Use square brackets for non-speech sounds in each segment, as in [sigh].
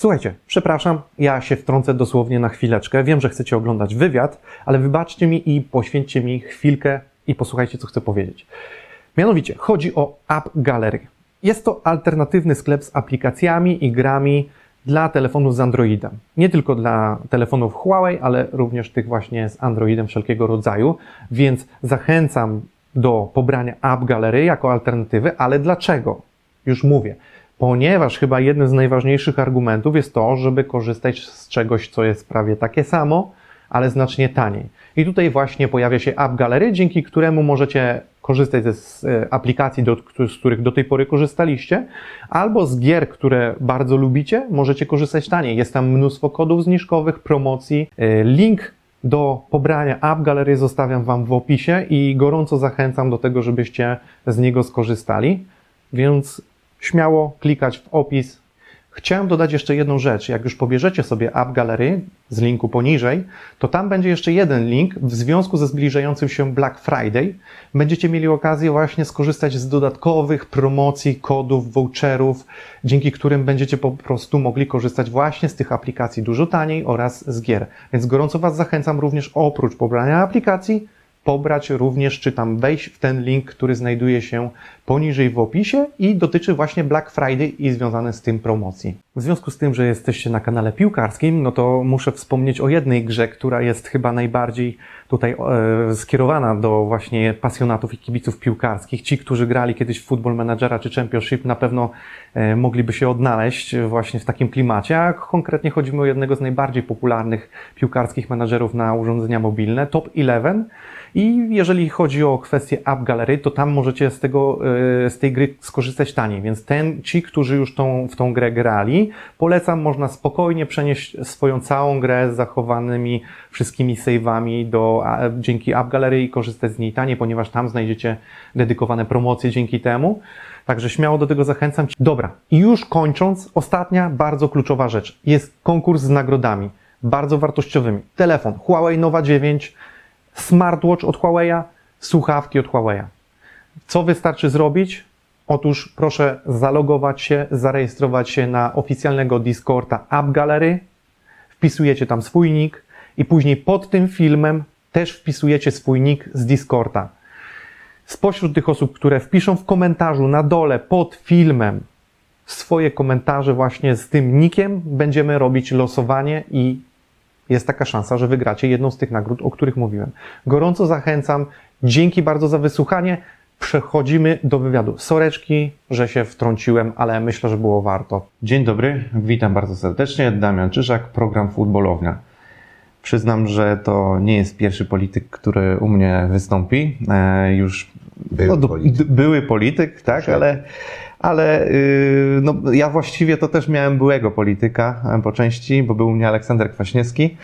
Słuchajcie, przepraszam, ja się wtrącę dosłownie na chwileczkę. Wiem, że chcecie oglądać wywiad, ale wybaczcie mi i poświęćcie mi chwilkę i posłuchajcie, co chcę powiedzieć. Mianowicie, chodzi o App Gallery. Jest to alternatywny sklep z aplikacjami i grami dla telefonów z Androidem. Nie tylko dla telefonów Huawei, ale również tych właśnie z Androidem wszelkiego rodzaju. Więc zachęcam do pobrania App Gallery jako alternatywy, ale dlaczego? Już mówię. Ponieważ chyba jednym z najważniejszych argumentów jest to, żeby korzystać z czegoś, co jest prawie takie samo, ale znacznie taniej. I tutaj właśnie pojawia się App Gallery, dzięki któremu możecie korzystać z aplikacji, do, z których do tej pory korzystaliście, albo z gier, które bardzo lubicie, możecie korzystać taniej. Jest tam mnóstwo kodów zniżkowych, promocji. E, link do pobrania App Gallery zostawiam Wam w opisie i gorąco zachęcam do tego, żebyście z niego skorzystali. Więc śmiało klikać w opis. Chciałem dodać jeszcze jedną rzecz. Jak już pobierzecie sobie App Gallery z linku poniżej, to tam będzie jeszcze jeden link w związku ze zbliżającym się Black Friday. Będziecie mieli okazję właśnie skorzystać z dodatkowych promocji, kodów, voucherów, dzięki którym będziecie po prostu mogli korzystać właśnie z tych aplikacji dużo taniej oraz z gier. Więc gorąco Was zachęcam również oprócz pobrania aplikacji, pobrać również, czy tam wejść w ten link, który znajduje się poniżej w opisie i dotyczy właśnie Black Friday i związane z tym promocji. W związku z tym, że jesteście na kanale piłkarskim, no to muszę wspomnieć o jednej grze, która jest chyba najbardziej tutaj e, skierowana do właśnie pasjonatów i kibiców piłkarskich. Ci, którzy grali kiedyś w Football Managera czy Championship, na pewno e, mogliby się odnaleźć właśnie w takim klimacie, a konkretnie chodzi mi o jednego z najbardziej popularnych piłkarskich menadżerów na urządzenia mobilne, Top 11. I jeżeli chodzi o kwestię App Gallery, to tam możecie z tego, e, z tej gry skorzystać taniej. Więc ten, ci, którzy już tą, w tą grę grali, polecam, można spokojnie przenieść swoją całą grę z zachowanymi wszystkimi save'ami do, dzięki App Gallery i korzystać z niej taniej, ponieważ tam znajdziecie dedykowane promocje dzięki temu. Także śmiało do tego zachęcam. Dobra, i już kończąc, ostatnia bardzo kluczowa rzecz. Jest konkurs z nagrodami, bardzo wartościowymi. Telefon Huawei Nova 9, smartwatch od Huawei'a, słuchawki od Huawei'a. Co wystarczy zrobić? Otóż proszę zalogować się, zarejestrować się na oficjalnego Discorda App Gallery, wpisujecie tam swój nick i później pod tym filmem też wpisujecie swój nick z Discorda. Spośród tych osób, które wpiszą w komentarzu na dole pod filmem swoje komentarze właśnie z tym nickiem, będziemy robić losowanie i jest taka szansa, że wygracie jedną z tych nagród, o których mówiłem. Gorąco zachęcam. Dzięki bardzo za wysłuchanie. Przechodzimy do wywiadu. Soreczki, że się wtrąciłem, ale myślę, że było warto. Dzień dobry, witam bardzo serdecznie. Damian Czyżak, program Futbolownia. Przyznam, że to nie jest pierwszy polityk, który u mnie wystąpi. E, już były, no, polityk. były polityk, tak, ale ale yy, no, ja właściwie to też miałem byłego polityka e, po części, bo był u mnie Aleksander Kwaśniewski.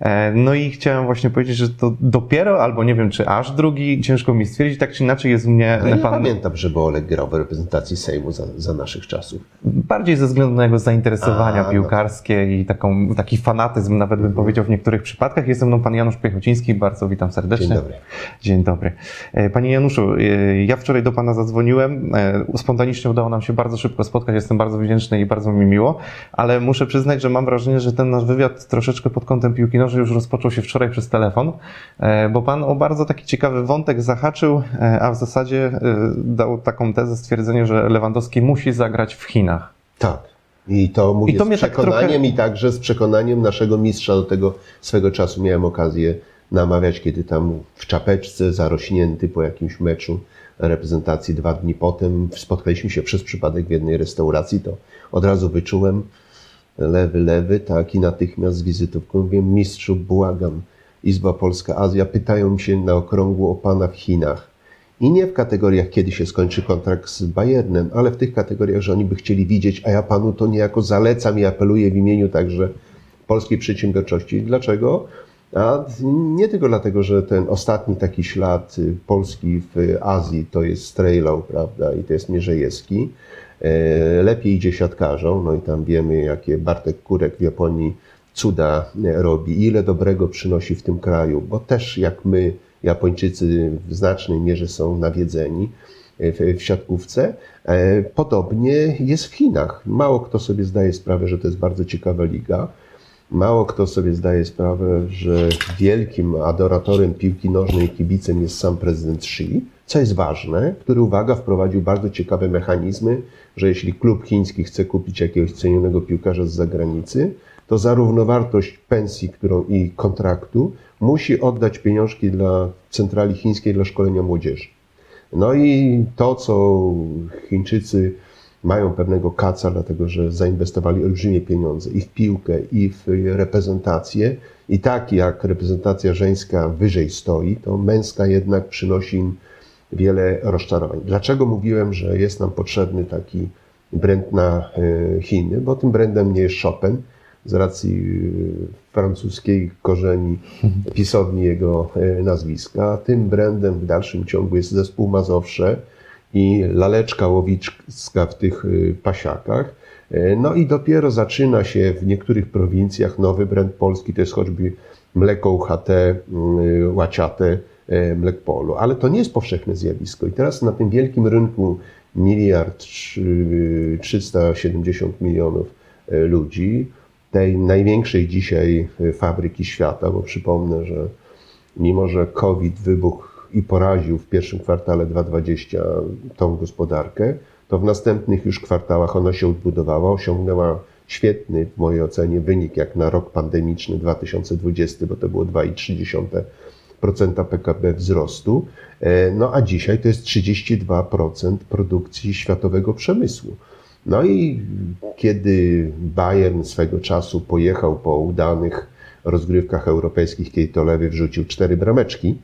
E, no i chciałem właśnie powiedzieć, że to dopiero, albo nie wiem, czy aż drugi, ciężko mi stwierdzić, tak czy inaczej jest u mnie no, pan... Ja pamiętam, żeby Olek grał w reprezentacji Sejmu za, za naszych czasów. Bardziej ze względu na jego zainteresowania A, no piłkarskie no. i taką, taki fanatyzm nawet bym powiedział w niektórych przypadkach. Jest ze mną pan Janusz Piechociński, bardzo witam serdecznie. Dzień dobry. Dzień dobry. E, panie Januszu, ja wczoraj do pana zadzwoniłem, spontanicznie udało nam się bardzo szybko spotkać, jestem bardzo wdzięczny i bardzo mi miło, ale muszę przyznać, że mam wrażenie, że ten nasz wywiad troszeczkę pod kątem piłki nożnej już rozpoczął się wczoraj przez telefon, e, bo pan o bardzo taki ciekawy wątek zahaczył, e, a w zasadzie e, dał taką tezę, stwierdzenie, że Lewandowski musi zagrać w Chinach. Tak. I to mówię I to z tak przekonaniem tak trochę... i także z przekonaniem naszego mistrza do tego swego czasu miałem okazję namawiać, kiedy tam w czapeczce zarośnięty po jakimś meczu reprezentacji dwa dni potem spotkaliśmy się przez przypadek w jednej restauracji, to od razu wyczułem lewy, lewy, tak i natychmiast z wizytówką mówię, mistrzu, błagam, Izba Polska Azja, pytają się na okrągło o pana w Chinach. I nie w kategoriach, kiedy się skończy kontrakt z Bayernem, ale w tych kategoriach, że oni by chcieli widzieć, a ja panu to niejako zalecam i apeluję w imieniu także polskiej przedsiębiorczości. Dlaczego? A nie tylko dlatego, że ten ostatni taki ślad y, Polski w Azji to jest Strejlał, prawda, i to jest Mierzejewski. E, lepiej idzie siatkarzom, no i tam wiemy, jakie Bartek Kurek w Japonii cuda e, robi, ile dobrego przynosi w tym kraju, bo też jak my, Japończycy w znacznej mierze są nawiedzeni. w, w siatkówce. Podobnie jest w Chinach. Mało kto sobie zdaje sprawę, że to jest bardzo ciekawa liga. Mało kto sobie zdaje sprawę, że wielkim adoratorem piłki nożnej kibicem jest sam prezydent Xi, co jest ważne, który, uwaga, wprowadził bardzo ciekawe mechanizmy, że jeśli klub chiński chce kupić jakiegoś cenionego piłkarza z zagranicy, to za równowartość pensji którą i kontraktu musi oddać pieniążki dla centrali chińskiej dla szkolenia młodzieży. No i to, co Chińczycy mają pewnego kaca, dlatego że zainwestowali olbrzymie pieniądze i w piłkę, i w reprezentację. I tak jak reprezentacja żeńska wyżej stoi, to męska jednak przynosi im wiele rozczarowań. Dlaczego mówiłem, że jest nam potrzebny taki brand na e, Chiny? Bo tym brandem nie jest Chopin, z racji e, francuskiej korzeni [laughs] pisowni jego e, nazwiska. Tym brandem w dalszym ciągu jest zespół Mazowsze, i laleczka łowicka w tych y, pasiakach. E, no i dopiero zaczyna się w niektórych prowincjach nowy brand polski, to jest choćby mleko UHT, y, łaciate, e, Mlekpolu. Ale to nie jest powszechne zjawisko. I teraz na tym wielkim rynku miliard 370 milionów e, ludzi, tej największej dzisiaj fabryki świata, bo przypomnę, że mimo, że COVID wybuchł i poraził w pierwszym kwartale 2020 tą gospodarkę, to w następnych już kwartałach ona się odbudowała, osiągnęła świetny w mojej ocenie wynik jak na rok pandemiczny 2020, bo to było 2,3% PKB wzrostu. E, no a dzisiaj to jest 32% produkcji światowego przemysłu. No i kiedy Bayern swego czasu pojechał po udanych rozgrywkach europejskich, kiedy to Lewy wrzucił cztery brameczki,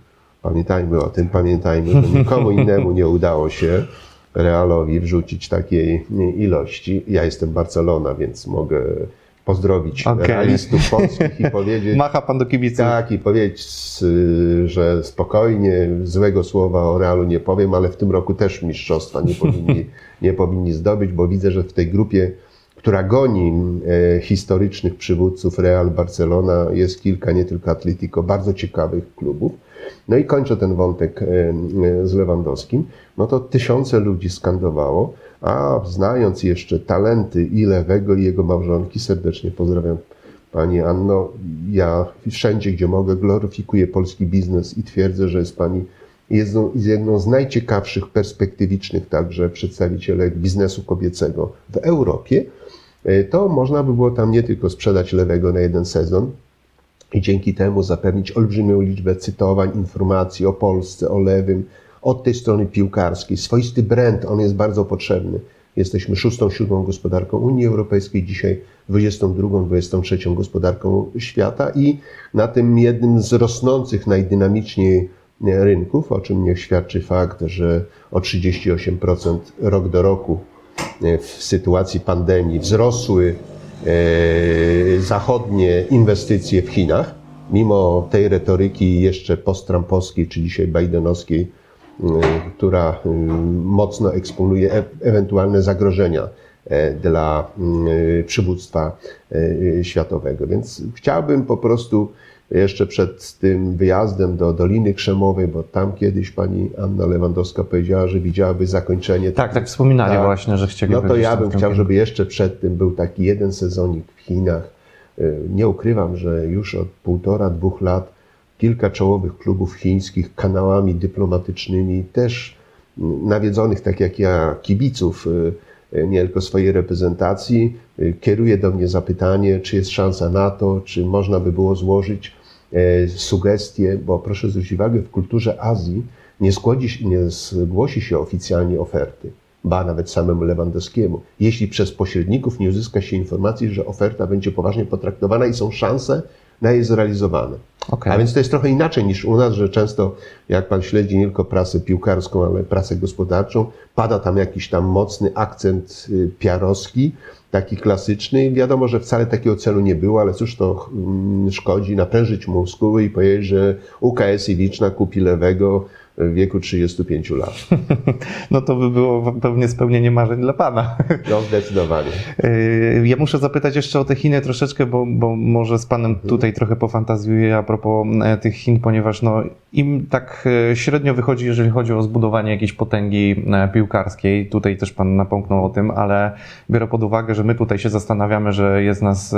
Pamiętajmy o tym, pamiętajmy, że nikomu innemu nie udało się Realowi wrzucić takiej ilości. Ja jestem Barcelona, więc mogę pozdrowić okay. realistów polskich i powiedzieć... [laughs] Macha pan do kibiców. Tak, i powiedzieć, że spokojnie, złego słowa o Realu nie powiem, ale w tym roku też mistrzostwa nie powinni, [laughs] nie powinni zdobyć, bo widzę, że w tej grupie, która goni e, historycznych przywódców Real Barcelona, jest kilka, nie tylko Atletico, bardzo ciekawych klubów. No i kończę ten wątek e, e, z Lewandowskim. No to tysiące ludzi skandowało, a znając jeszcze talenty i Lewego i jego małżonki, serdecznie pozdrawiam Pani Anno. Ja wszędzie, gdzie mogę, gloryfikuję polski biznes i twierdzę, że jest Pani jedną, jedną z najciekawszych, perspektywicznych także przedstawicielek biznesu kobiecego w Europie. E, to można by było tam nie tylko sprzedać Lewego na jeden sezon, i dzięki temu zapewnić olbrzymią liczbę cytowań, informacji o Polsce, o lewym, od tej strony piłkarskiej. Swoisty brand, on jest bardzo potrzebny. Jesteśmy szóstą, siódmą gospodarką Unii Europejskiej, dzisiaj 22, 23 gospodarką świata i na tym jednym z rosnących najdynamiczniej rynków, o czym niech świadczy fakt, że o 38% rok do roku w sytuacji pandemii wzrosły zachodnie inwestycje w Chinach, mimo tej retoryki jeszcze posttrampowskiej czy dzisiaj bidenowskiej, e, która e, mocno eksponuje e ewentualne zagrożenia dla przywództwa światowego. Więc chciałbym po prostu jeszcze przed tym wyjazdem do Doliny Krzemowej, bo tam kiedyś pani Anna Lewandowska powiedziała, że widziałaby zakończenie. Tak, tak wspominali tak. właśnie, że chcieli No to ja bym chciał, żeby jeszcze przed tym był taki jeden sezonik w Chinach. Y, nie ukrywam, że już od półtora, dwóch lat kilka czołowych klubów chińskich kanałami dyplomatycznymi, też nawiedzonych, tak jak ja, kibiców, y, y, nie tylko swojej reprezentacji, kieruje do mnie zapytanie, czy jest szansa na to, czy można by było złożyć sugestie, bo proszę zwrócić uwagę, w kulturze Azji nie, nie zgłosi się oficjalnie oferty, ba nawet samemu Lewandowskiemu, jeśli przez pośredników nie uzyska się informacji, że oferta będzie poważnie potraktowana i są szanse na jej zrealizowane. Okay. A więc to jest trochę inaczej niż u nas, że często, jak pan śledzi nie tylko prasę piłkarską, ale prasę gospodarczą, pada tam jakiś tam mocny akcent y, piarowski, taki klasyczny. Wiadomo, że wcale takiego celu nie było, ale cóż to mm, szkodzi naprężyć muskuły i powiedzieć, że UKS i Liczna kupi lewego w wieku 35 lat. [laughs] No to by było pewnie spełnienie marzeń dla Pana. No zdecydowanie. Ja muszę zapytać jeszcze o te Chiny troszeczkę, bo, bo może z Panem tutaj trochę pofantazjuję a propos tych Chin, ponieważ no, im tak średnio wychodzi, jeżeli chodzi o zbudowanie jakiejś potęgi piłkarskiej. Tutaj też Pan napomknął o tym, ale biorę pod uwagę, że my tutaj się zastanawiamy, że jest nas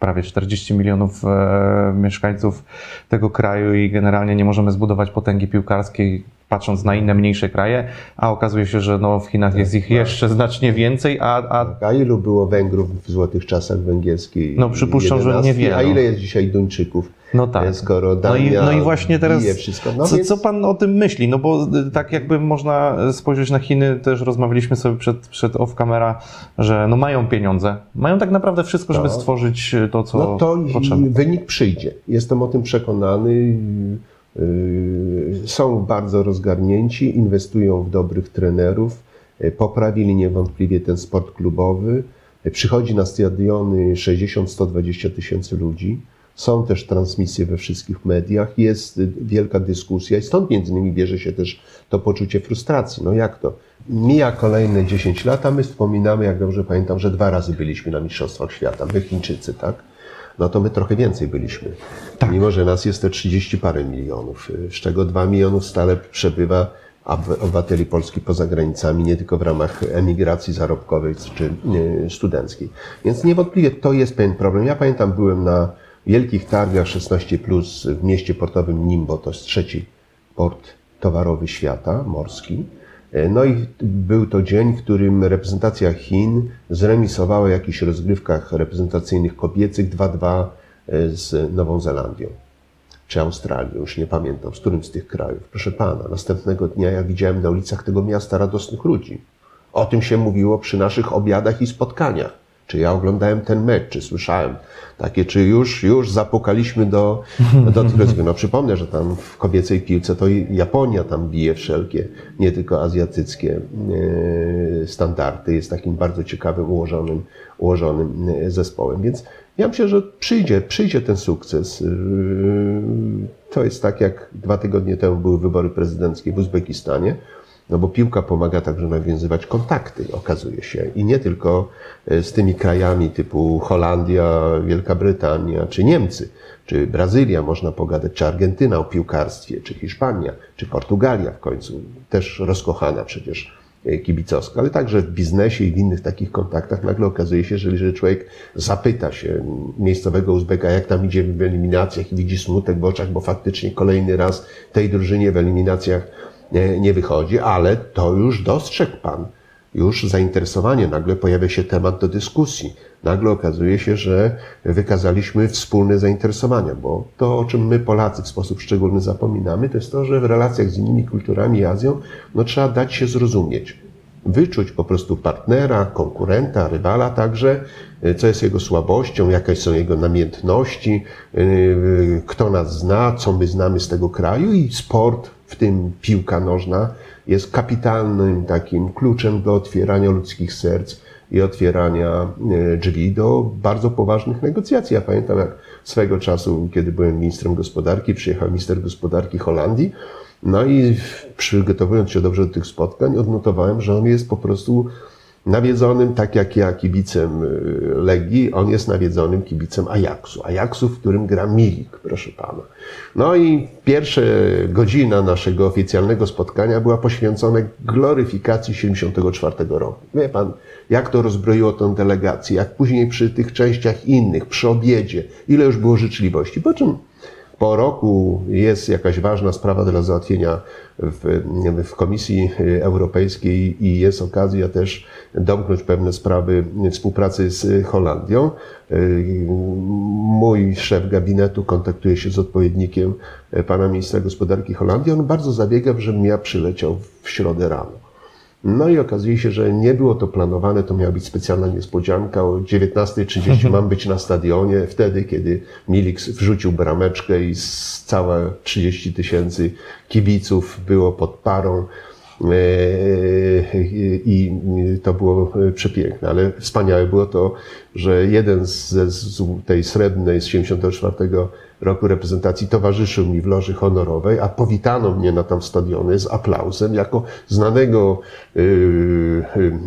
prawie 40 milionów e, mieszkańców tego kraju i generalnie nie możemy zbudować potęgi piłkarskiej patrząc na inne mniejsze kraje, a okazuje się, że no, w Chinach jest ich tak. jeszcze znacznie więcej, a... A, tak, a ilu było Węgrów w złotych czasach węgierskiej? No przypuszczam, 11, że niewiele. A ile jest dzisiaj Duńczyków? No tak. Skoro Dania no, i, no i właśnie teraz, wszystko. No co, więc... co pan o tym myśli? No bo y, tak jakby można spojrzeć na Chiny, też rozmawialiśmy sobie przed, przed off camera, że no mają pieniądze, mają tak naprawdę wszystko, żeby no. stworzyć to, co No to potrzebne. wynik przyjdzie. Jestem o tym przekonany. Y, są bardzo rozgarnięci, inwestują w dobrych trenerów, y, poprawili niewątpliwie ten sport klubowy. Przychodzi na stadiony 60-120 tysięcy ludzi. Są też transmisje we wszystkich mediach, jest wielka dyskusja i stąd między innymi bierze się też to poczucie frustracji. No jak to? Mija kolejne 10 lat, a my wspominamy, jak dobrze pamiętam, że dwa razy byliśmy na Mistrzostwach Świata, my Chińczycy, tak? No to my trochę więcej byliśmy. Tak. Mimo, że nas jest te 30 parę milionów, z czego 2 milionów stale przebywa obywateli Polski poza granicami, nie tylko w ramach emigracji zarobkowej czy studenckiej. Więc niewątpliwie to jest pewien problem. Ja pamiętam, byłem na wielkich targach 16 plus w mieście portowym Nimbo, to jest trzeci port towarowy świata, morski. E, no i był to dzień, w którym reprezentacja Chin zremisowała w jakichś rozgrywkach reprezentacyjnych kobiecych 2-2 e, z Nową Zelandią czy Australią, już nie pamiętam, z którym z tych krajów. Proszę pana, następnego dnia ja widziałem na ulicach tego miasta radosnych ludzi. O tym się mówiło przy naszych obiadach i spotkaniach. Czy ja oglądałem ten mecz, czy słyszałem takie, czy już, już zapukaliśmy do, do tych No przypomnę, że tam w kobiecej piłce to Japonia tam bije wszelkie, nie tylko azjatyckie e, standardy. Jest takim bardzo ciekawym, ułożonym, ułożonym e, zespołem. Więc ja myślę, że przyjdzie, przyjdzie ten sukces. E, to jest tak, jak dwa tygodnie temu były wybory prezydenckie w Uzbekistanie. No bo piłka pomaga także nawiązywać kontakty, okazuje się. I nie tylko e, z tymi krajami typu Holandia, Wielka Brytania, czy Niemcy, czy Brazylia. Można pogadać, czy Argentyna o piłkarstwie, czy Hiszpania, czy Portugalia w końcu, też rozkochana przecież e, kibicowska, ale także w biznesie i w innych takich kontaktach nagle okazuje się, że jeżeli człowiek zapyta się miejscowego Uzbeka, jak tam idzie w eliminacjach i widzi smutek w oczach, bo faktycznie kolejny raz tej drużynie w eliminacjach nie, nie wychodzi, ale to już dostrzegł Pan. Już zainteresowanie, nagle pojawia się temat do dyskusji. Nagle okazuje się, że wykazaliśmy wspólne zainteresowania, bo to, o czym my Polacy w sposób szczególny zapominamy, to jest to, że w relacjach z innymi kulturami i Azją, no trzeba dać się zrozumieć. Wyczuć po prostu partnera, konkurenta, rywala także, co jest jego słabością, jakie są jego namiętności, kto nas zna, co my znamy z tego kraju i sport w tym piłka nożna, jest kapitalnym takim kluczem do otwierania ludzkich serc i otwierania e, drzwi do bardzo poważnych negocjacji. Ja pamiętam, jak swego czasu, kiedy byłem ministrem gospodarki, przyjechał minister gospodarki Holandii, no i przygotowując się dobrze do tych spotkań, odnotowałem, że on jest po prostu nawiedzonym, tak jak ja, kibicem y, Legii, on jest nawiedzonym kibicem Ajaxu. Ajaxu, w którym gra Milik, proszę pana. No i pierwsza godzina naszego oficjalnego spotkania była poświęcona gloryfikacji 74 roku. Wie pan, jak to rozbroiło tę delegację, jak później przy tych częściach innych, przy obiedzie, ile już było życzliwości. Po czym po roku jest jakaś ważna sprawa do załatwienia w, w Komisji Europejskiej i jest okazja też domknąć pewne sprawy współpracy z Holandią. Mój szef gabinetu kontaktuje się z odpowiednikiem pana ministra gospodarki Holandii. On bardzo zabiega, żebym ja przyleciał w środę rano. No i okazuje się, że nie było to planowane, to miała być specjalna niespodzianka. O 19.30 [laughs] mam być na stadionie, wtedy, kiedy Milix wrzucił brameczkę i całe 30 tysięcy kibiców było pod parą. E, I to było przepiękne, ale wspaniałe było to, że jeden z, z tej srebrnej z 74 roku reprezentacji towarzyszył mi w loży honorowej, a powitano mnie na tam stadionie z aplauzem jako znanego yy,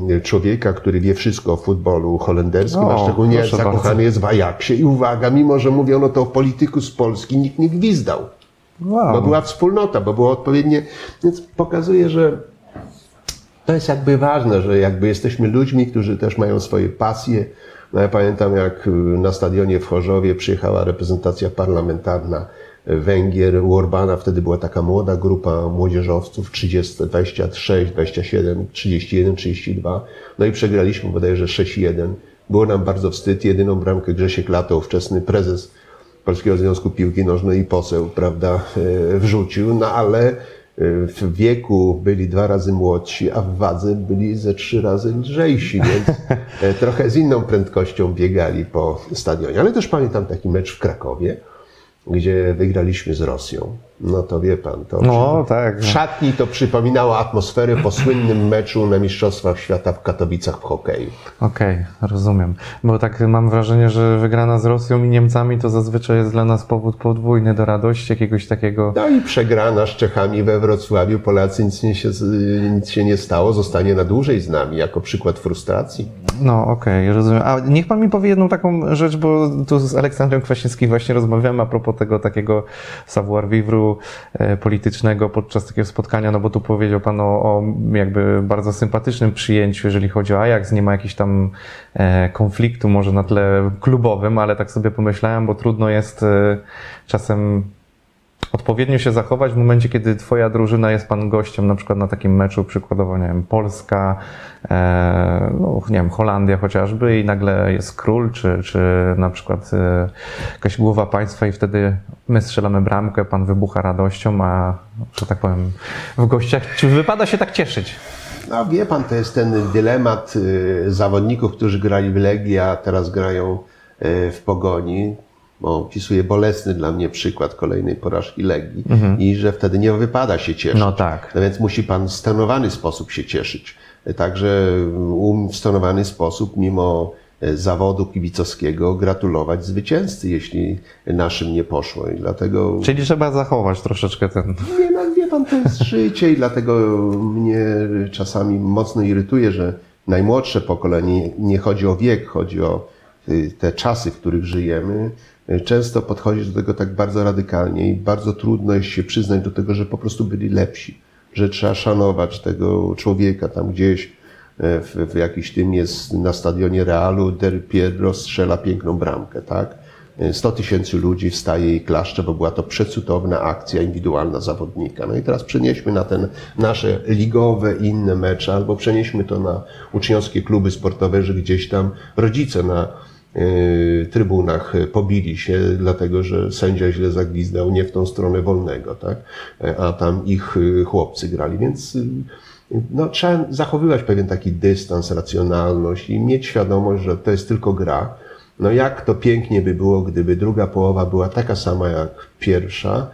yy, człowieka, który wie wszystko o futbolu holenderskim, O, a szczególnie zakochany bardzo. jest w Ajaxie. I uwaga, mimo że mówiono to o polityku z Polski, nikt nie gwizdał. Wow. Bo była wspólnota, bo było odpowiednie. Więc pokazuje, że to jest jakby ważne, że jakby jesteśmy ludźmi, którzy też mają swoje pasje. No ja pamiętam, jak y, na stadionie w Chorzowie przyjechała reprezentacja parlamentarna Węgier, u Orbana, wtedy była taka młoda grupa młodzieżowców, 30, 26, 27, 31, 32. No i przegraliśmy bodajże 6-1. Było nam bardzo wstyd. Jedyną bramkę Grzesiek Lato, ówczesny prezes Polskiego Związku Piłki Nożnej i poseł, prawda, e, wrzucił, no ale w wieku byli dwa razy młodsi, a w wadze byli ze trzy razy lżejsi, więc [laughs] e, trochę z inną prędkością biegali po stadionie. Ale też pamiętam taki mecz w Krakowie, gdzie wygraliśmy z Rosją. No to wie pan, to No, tak. w szatni to przypominało atmosferę po słynnym meczu na Mistrzostwach Świata w Katowicach w hokeju. Okej, rozumiem. Bo tak mam wrażenie, że wygrana z Rosją i Niemcami to zazwyczaj jest dla nas powód podwójny do radości, jakiegoś takiego. No i przegrana z Czechami we Wrocławiu. Polacy nic, nie się, nic się nie stało, zostanie na dłużej z nami jako przykład frustracji. No, okej, rozumiem. A niech pan mi powie jedną taką rzecz, bo tu z Aleksandrem Kwaśniewskim właśnie rozmawiamy a propos tego takiego savoir vivre e, politycznego podczas takiego spotkania, no bo tu powiedział pan o, o jakby bardzo sympatycznym przyjęciu, jeżeli chodzi o Ajax. Nie ma jakichś tam e, konfliktu może na tle klubowym, ale tak sobie pomyślałem, bo trudno jest e, czasem odpowiednio się zachować w momencie, kiedy twoja drużyna jest pan gościem, na przykład na takim meczu, przykładowo, nie wiem, Polska, e, no, nie wiem, Holandia chociażby i nagle jest król, czy, czy na przykład e, jakaś głowa państwa i wtedy my strzelamy bramkę, pan wybucha radością, a, że tak powiem, w gościach, czy wypada się tak cieszyć? No wie pan, to jest ten dylemat y, zawodników, którzy grali w Legii, a teraz grają y, w Pogoni. Bo opisuje bolesny dla mnie przykład kolejnej porażki Legii i że wtedy nie wypada się cieszyć. No tak. No więc musi pan w stonowany sposób się cieszyć. Także um, w stonowany sposób, mimo e, zawodu kibicowskiego, gratulować zwycięzcy, jeśli naszym nie poszło. I dlatego Czyli trzeba zachować troszeczkę ten... nie, no, wie pan, to jest życie i dlatego mnie czasami mocno irytuje, że najmłodsze pokolenie, nie chodzi o wiek, chodzi o y, te czasy, w których żyjemy, często podchodzi do tego tak bardzo radykalnie i bardzo trudno jest się przyznać do tego, że po prostu byli lepsi, że trzeba szanować tego człowieka tam gdzieś y, w, w jakiś tym jest na stadionie Realu, Del Piero strzela piękną bramkę, tak? 100 tysięcy ludzi wstaje i klaszcze, bo była to przecudowna akcja indywidualna zawodnika. No i teraz przenieśmy na ten nasze ligowe inne mecze, albo przenieśmy to na uczniowskie kluby sportowe, że gdzieś tam rodzice na y, trybunach pobili się, dlatego że sędzia źle zagwizdał nie w tą stronę wolnego, tak? A tam ich y, chłopcy grali, więc y, no, trzeba zachowywać pewien taki dystans, racjonalność i mieć świadomość, że to jest tylko gra. No jak to pięknie by było, gdyby druga połowa była taka sama jak pierwsza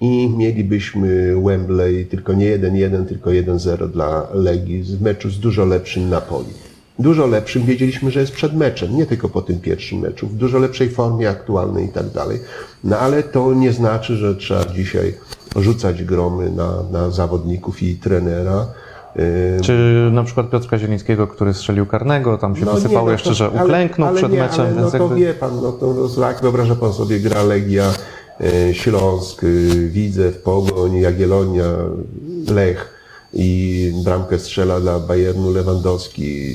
i mielibyśmy Wembley tylko nie 1-1, tylko 1-0 dla Legii w meczu z dużo lepszym Napoli. Dużo lepszym, wiedzieliśmy, że jest przed meczem, nie tylko po tym pierwszym meczu, w dużo lepszej formie aktualnej i tak dalej. No ale to nie znaczy, że trzeba dzisiaj rzucać gromy na, na zawodników i trenera. Czy na przykład Piotrka Zielińskiego, który strzelił karnego, tam się no wysypało nie, no jeszcze, to- że ale- uklęknął ale przed nie, meczem, Ale, no to jakby... wie pan, no to tak, wyobraża pan sobie gra Legia, e, Śląsk, e, Widzew, Pogoń, Jagiellonia, Lech i bramkę strzela dla Bayernu Lewandowski.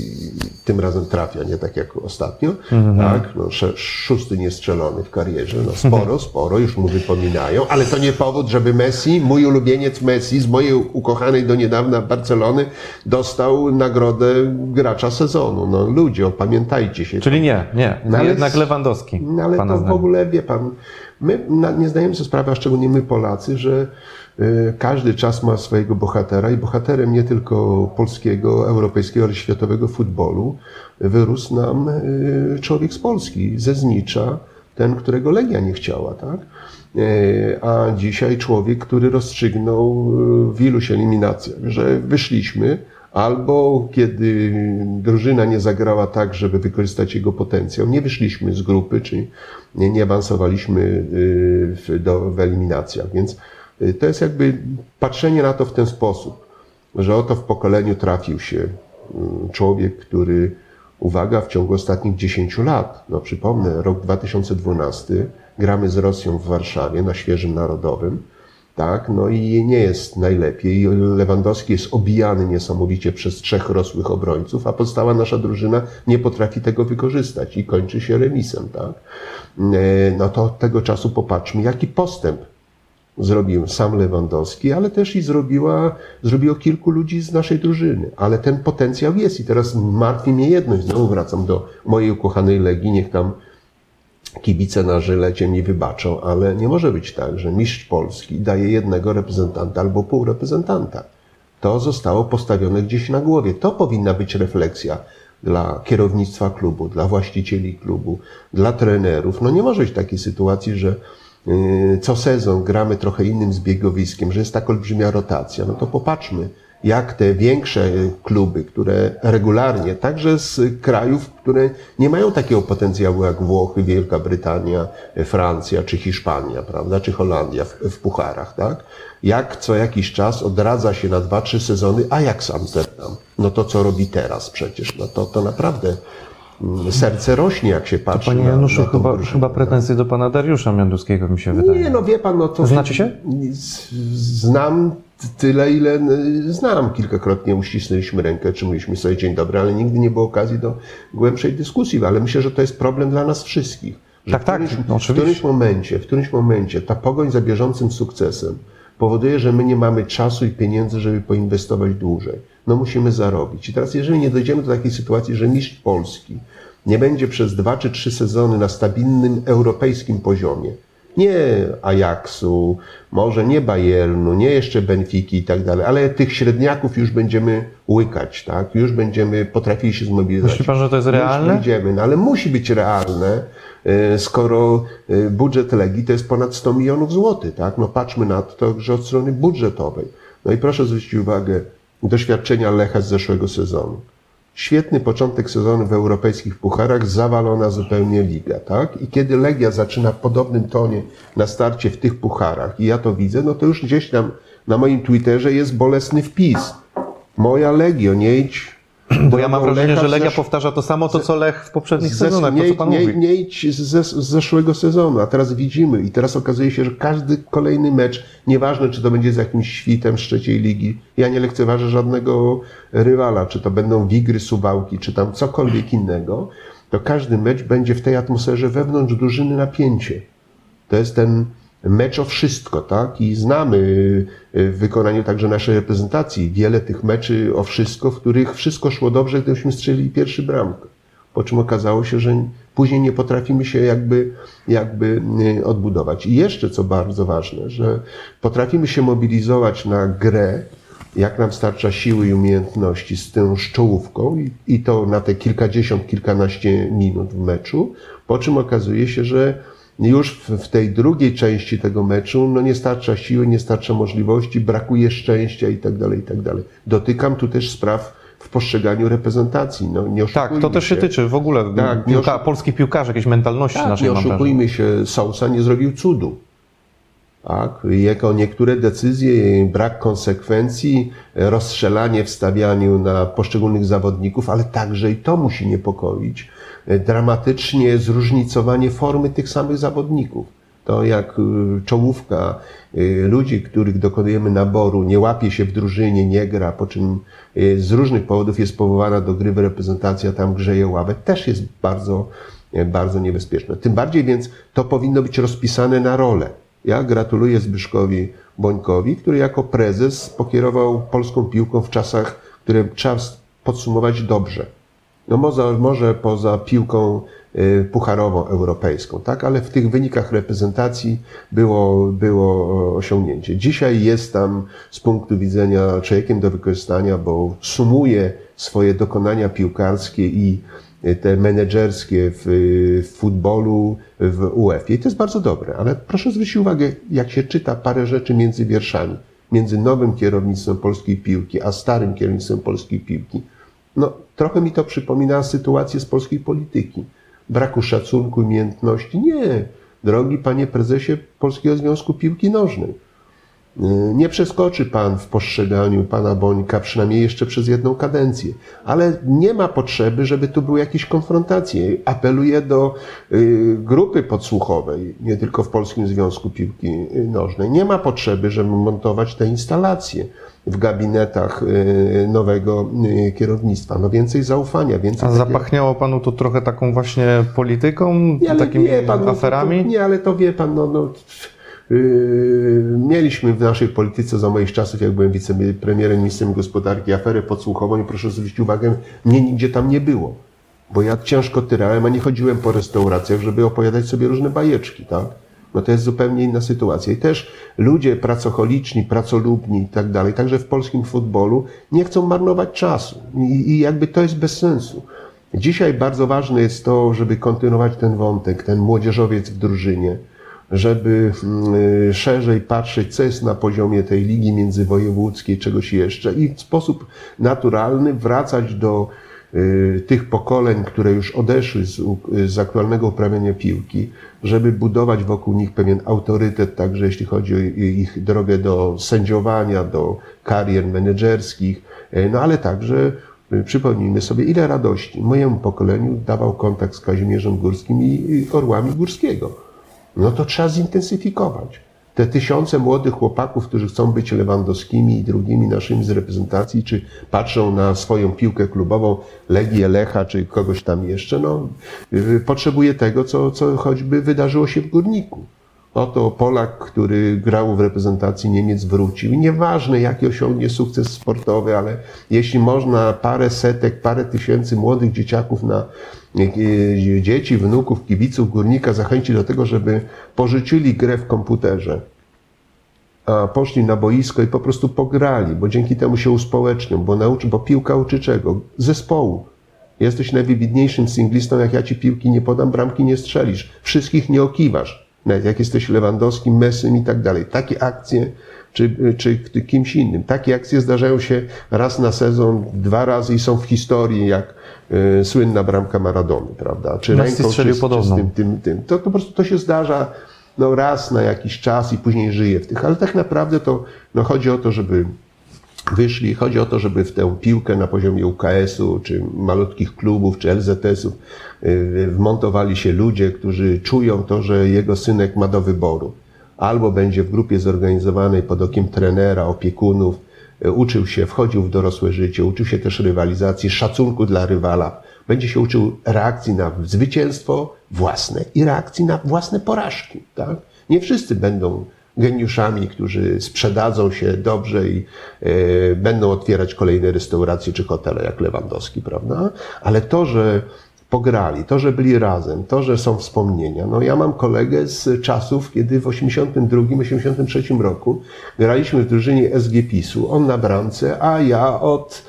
Tym razem trafia, nie tak jak ostatnio. Mhm. Tak, no, szósty niestrzelony w karierze. No, sporo, [laughs] sporo, już mu wypominają, ale to nie powód, żeby Messi, mój ulubieniec Messi z mojej ukochanej do niedawna Barcelony dostał nagrodę gracza sezonu. No ludzie, opamiętajcie się. Czyli nie, nie, No ale- jednak Lewandowski. No ale to w ogóle, wie pan, my nie zdajemy sobie sprawy, a szczególnie my Polacy, że każdy czas ma swojego bohatera i bohaterem nie tylko polskiego, europejskiego, ale światowego futbolu wyrósł nam y, człowiek z Polski, ze Znicza, ten, którego Legia nie chciała, tak? Y, A dzisiaj człowiek, który rozstrzygnął w iluś eliminacjach, że wyszliśmy, albo kiedy drużyna nie zagrała tak, żeby wykorzystać jego potencjał, nie wyszliśmy z grupy, czy nie, nie awansowaliśmy w, do, w eliminacjach. Więc to jest jakby patrzenie na to w ten sposób, że oto w pokoleniu trafił się y, człowiek, który, uwaga, w ciągu ostatnich 10 lat, no przypomnę, rok 2012, gramy z Rosją w Warszawie na świeżym narodowym, tak, no i nie jest najlepiej. Lewandowski jest obijany niesamowicie przez trzech rosłych obrońców, a pozostała nasza drużyna nie potrafi tego wykorzystać i kończy się remisem, tak. E, no to od tego czasu popatrzmy, jaki postęp zrobił sam Lewandowski, ale też i zrobiła, zrobiło kilku ludzi z naszej drużyny. Ale ten potencjał jest i teraz martwi mnie jedno, i znowu wracam do mojej ukochanej Legii, niech tam kibice na żylecie mi wybaczą, ale nie może być tak, że mistrz Polski daje jednego reprezentanta albo pół reprezentanta. To zostało postawione gdzieś na głowie. To powinna być refleksja dla kierownictwa klubu, dla właścicieli klubu, dla trenerów. No nie może być takiej sytuacji, że co sezon gramy trochę innym zbiegowiskiem, że jest tak olbrzymia rotacja. No to popatrzmy, jak te większe kluby, które regularnie, także z krajów, które nie mają takiego potencjału jak Włochy, Wielka Brytania, Francja czy Hiszpania, prawda, czy Holandia w, w pucharach, tak? Jak co jakiś czas odradza się na dwa, trzy sezony Ajax Amsterdam. No to co robi teraz przecież, no to, to naprawdę serce rośnie, jak się patrzy. To panie Januszu, na, na chyba, chyba pretensje do pana Dariusza Mianduskiego mi się wydaje. Nie, no wie pan, no to... Znacie się? Znam tyle, ile znam. Kilkakrotnie uścisnęliśmy rękę, czy mówiliśmy sobie dzień dobry, ale nigdy nie było okazji do głębszej dyskusji. Ale myślę, że to jest problem dla nas wszystkich. tak, tak, no, w którymś momencie, w którymś momencie ta pogoń za bieżącym sukcesem powoduje, że my nie mamy czasu i pieniędzy, żeby poinwestować dłużej. No musimy zarobić. I teraz, jeżeli nie dojdziemy do takiej sytuacji, że mistrz Polski nie będzie przez dwa czy trzy sezony na stabilnym europejskim poziomie, nie Ajaxu, może nie Bayernu, nie jeszcze Benfiki i tak dalej, ale tych średniaków już będziemy łykać, tak? Już będziemy potrafili się zmobilizować. Myśli pan, że to jest realne? Będziemy, no ale musi być realne, skoro e, budżet Legii to jest ponad 100 milionów złotych, tak? No patrzmy na to że od strony budżetowej. No i proszę zwrócić uwagę doświadczenia Lecha z zeszłego sezonu. Świetny początek sezonu w europejskich pucharach, zawalona zupełnie liga, tak? I kiedy Legia zaczyna w podobnym tonie na starcie w tych pucharach, i ja to widzę, no to już gdzieś tam na moim Twitterze jest bolesny wpis. Moja Legio, nie idź bo ja mam wrażenie, że Legia powtarza to samo, to co Lech w poprzednich sezonach, nie, to co pan nie, mówi. Nie idź z, z zeszłego sezonu, a teraz widzimy i teraz okazuje się, że każdy kolejny mecz, nieważne czy to będzie z jakimś świtem z trzeciej ligi, ja nie lekceważę żadnego rywala, czy to będą Wigry, Suwałki, czy tam cokolwiek innego, to każdy mecz będzie w tej atmosferze wewnątrz drużyny napięcie. To jest ten mecz o wszystko, tak? I znamy y, w wykonaniu także naszej reprezentacji wiele tych meczy o wszystko, w których wszystko szło dobrze, gdybyśmy strzelili pierwszy bramkę. Po czym okazało się, że później nie potrafimy się jakby, jakby y, odbudować. I jeszcze co bardzo ważne, że potrafimy się mobilizować na grę, jak nam starcza siły i umiejętności z tą szczołówką i, i to na te kilkadziesiąt, kilkanaście minut w meczu, po czym okazuje się, że już w, tej drugiej części tego meczu no nie starcza siły, nie starcza możliwości, brakuje szczęścia i tak dalej, i tak dalej. Dotykam tu też spraw w postrzeganiu reprezentacji. No, nie tak, to też się, się tyczy w ogóle tak, piłka, polskich piłkarzy, jakiejś mentalności tak, naszej. Nie oszukujmy się, Sousa nie zrobił cudu. Tak? Jako niektóre decyzje, brak konsekwencji, rozstrzelanie w stawianiu na poszczególnych zawodników, ale także i to musi niepokoić dramatycznie zróżnicowanie formy tych samych zawodników. To jak e, czołówka e, ludzi, których dokonujemy naboru, nie łapie się w drużynie, nie gra, po czym z różnych powodów jest powołana do gry w reprezentacja, tam grzeje ławę, też jest bardzo, bardzo niebezpieczne. Tym bardziej więc to powinno być rozpisane na rolę. Ja gratuluję Zbyszkowi Bońkowi, który jako prezes pokierował polską piłką w czasach, które trzeba podsumować dobrze no może, może poza piłką y, pucharową europejską, tak? ale w tych wynikach reprezentacji było, było osiągnięcie. Dzisiaj jest tam z punktu widzenia człowiekiem do wykorzystania, bo sumuje swoje dokonania piłkarskie i y, te menedżerskie w, w futbolu w UEFA. I to jest bardzo dobre, ale proszę zwrócić uwagę, jak się czyta parę rzeczy między wierszami. między nowym kierownictwem polskiej piłki, a starym kierownictwem polskiej piłki, no trochę mi to przypomina sytuację z polskiej polityki. Braku szacunku, umiejętności. Nie, drogi panie prezesie Polskiego Związku Piłki Nożnej. Y, nie przeskoczy pan w postrzeganiu pana Bońka, przynajmniej jeszcze przez jedną kadencję, ale nie ma potrzeby, żeby tu były jakieś konfrontacje. Apeluję do y, grupy podsłuchowej, nie tylko w Polskim Związku Piłki Nożnej. Nie ma potrzeby, żeby montować te instalacje w gabinetach y, nowego kierownictwa. No więcej zaufania, więcej. A zapachniało panu to trochę taką właśnie polityką, nie, takimi pan, aferami? No to, nie, ale to wie pan, no, no mieliśmy w naszej polityce za moich czasów, jak byłem wicepremierem, ministrem gospodarki, aferę podsłuchową i proszę zwrócić uwagę, mnie nigdzie tam nie było. Bo ja ciężko tyrałem, a nie chodziłem po restauracjach, żeby opowiadać sobie różne bajeczki, tak? No to jest zupełnie inna sytuacja. I też ludzie pracocholiczni, pracolubni i tak dalej, także w polskim futbolu, nie chcą marnować czasu. I, I jakby to jest bez sensu. Dzisiaj bardzo ważne jest to, żeby kontynuować ten wątek, ten młodzieżowiec w drużynie, żeby y, szerzej patrzeć, co jest na poziomie tej ligi międzywojewódzkiej, czegoś jeszcze i w sposób naturalny wracać do y, tych pokoleń, które już odeszły z, z aktualnego uprawiania piłki, żeby budować wokół nich pewien autorytet, także jeśli chodzi o ich drogę do sędziowania, do karier menedżerskich, y, no ale także Przypomnijmy sobie, ile radości mojemu pokoleniu dawał kontakt z Kazimierzem Górskim i Orłami Górskiego no to trzeba zintensyfikować. Te tysiące młodych chłopaków, którzy chcą być Lewandowskimi i drugimi naszymi z reprezentacji, czy patrzą na swoją piłkę klubową, Legię, Lecha, czy kogoś tam jeszcze, no, yy, potrzebuje tego, co, co choćby wydarzyło się w Górniku. Oto Polak, który grał w reprezentacji Niemiec, wrócił. I nieważne, jaki osiągnie sukces sportowy, ale jeśli można parę setek, parę tysięcy młodych dzieciaków na e, dzieci, wnuków, kibiców górnika zachęcić do tego, żeby pożyczyli grę w komputerze, a poszli na boisko i po prostu pograli, bo dzięki temu się uspołecznią, bo, nauczy, bo piłka uczy czego? Zespołu. Jesteś najwybitniejszym singlistą, jak ja ci piłki nie podam, bramki nie strzelisz. Wszystkich nie okiwasz nawet jak jesteś Lewandowskim, Messym i tak dalej. Takie akcje, czy, czy kimś innym. Takie akcje zdarzają się raz na sezon, dwa razy i są w historii, jak y, słynna bramka Maradony, prawda? Czy Messi ręką, czy, czy z tym, tym, tym. To, to po prostu to się zdarza no, raz na jakiś czas i później żyje w tych. Ale tak naprawdę to no, chodzi o to, żeby wyszli. Chodzi o to, żeby w tę piłkę na poziomie UKS-u, czy malutkich klubów, czy LZS-ów y, wmontowali się ludzie, którzy czują to, że jego synek ma do wyboru. Albo będzie w grupie zorganizowanej pod okiem trenera, opiekunów, y, uczył się, wchodził w dorosłe życie, uczył się też rywalizacji, szacunku dla rywala. Będzie się uczył reakcji na zwycięstwo własne i reakcji na własne porażki. Tak? Nie wszyscy będą geniuszami, którzy sprzedadzą się dobrze i y, będą otwierać kolejne restauracje czy hotele jak Lewandowski, prawda? Ale to, że pograli, to, że byli razem, to, że są wspomnienia. No ja mam kolegę z czasów, kiedy w 82-83 roku graliśmy w drużynie SG PiSu, on na bramce, a ja od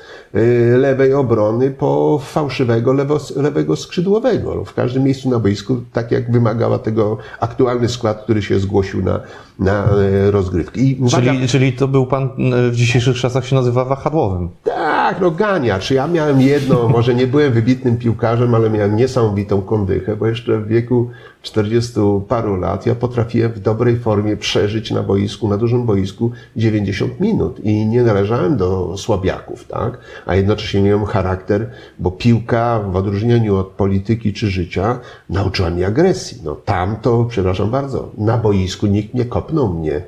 lewej obrony po fałszywego lewo, lewego skrzydłowego. W każdym miejscu na boisku, tak jak wymagała tego aktualny skład, który się zgłosił na, na y, rozgrywki. czyli, czyli to był pan y, w dzisiejszych czasach się nazywa wahadłowym. Tak, no ganiacz. Ja miałem jedno, może nie byłem wybitnym piłkarzem, ale miałem niesamowitą kondychę, bo jeszcze w wieku 40 paru lat ja potrafiłem w dobrej formie przeżyć na boisku, na dużym boisku 90 minut i nie należałem do słabiaków, tak? A jednocześnie miałem charakter, bo piłka w odróżnieniu od polityki czy życia nauczyła mnie agresji. No tam to, przepraszam bardzo, na boisku nikt nie kopnął mnie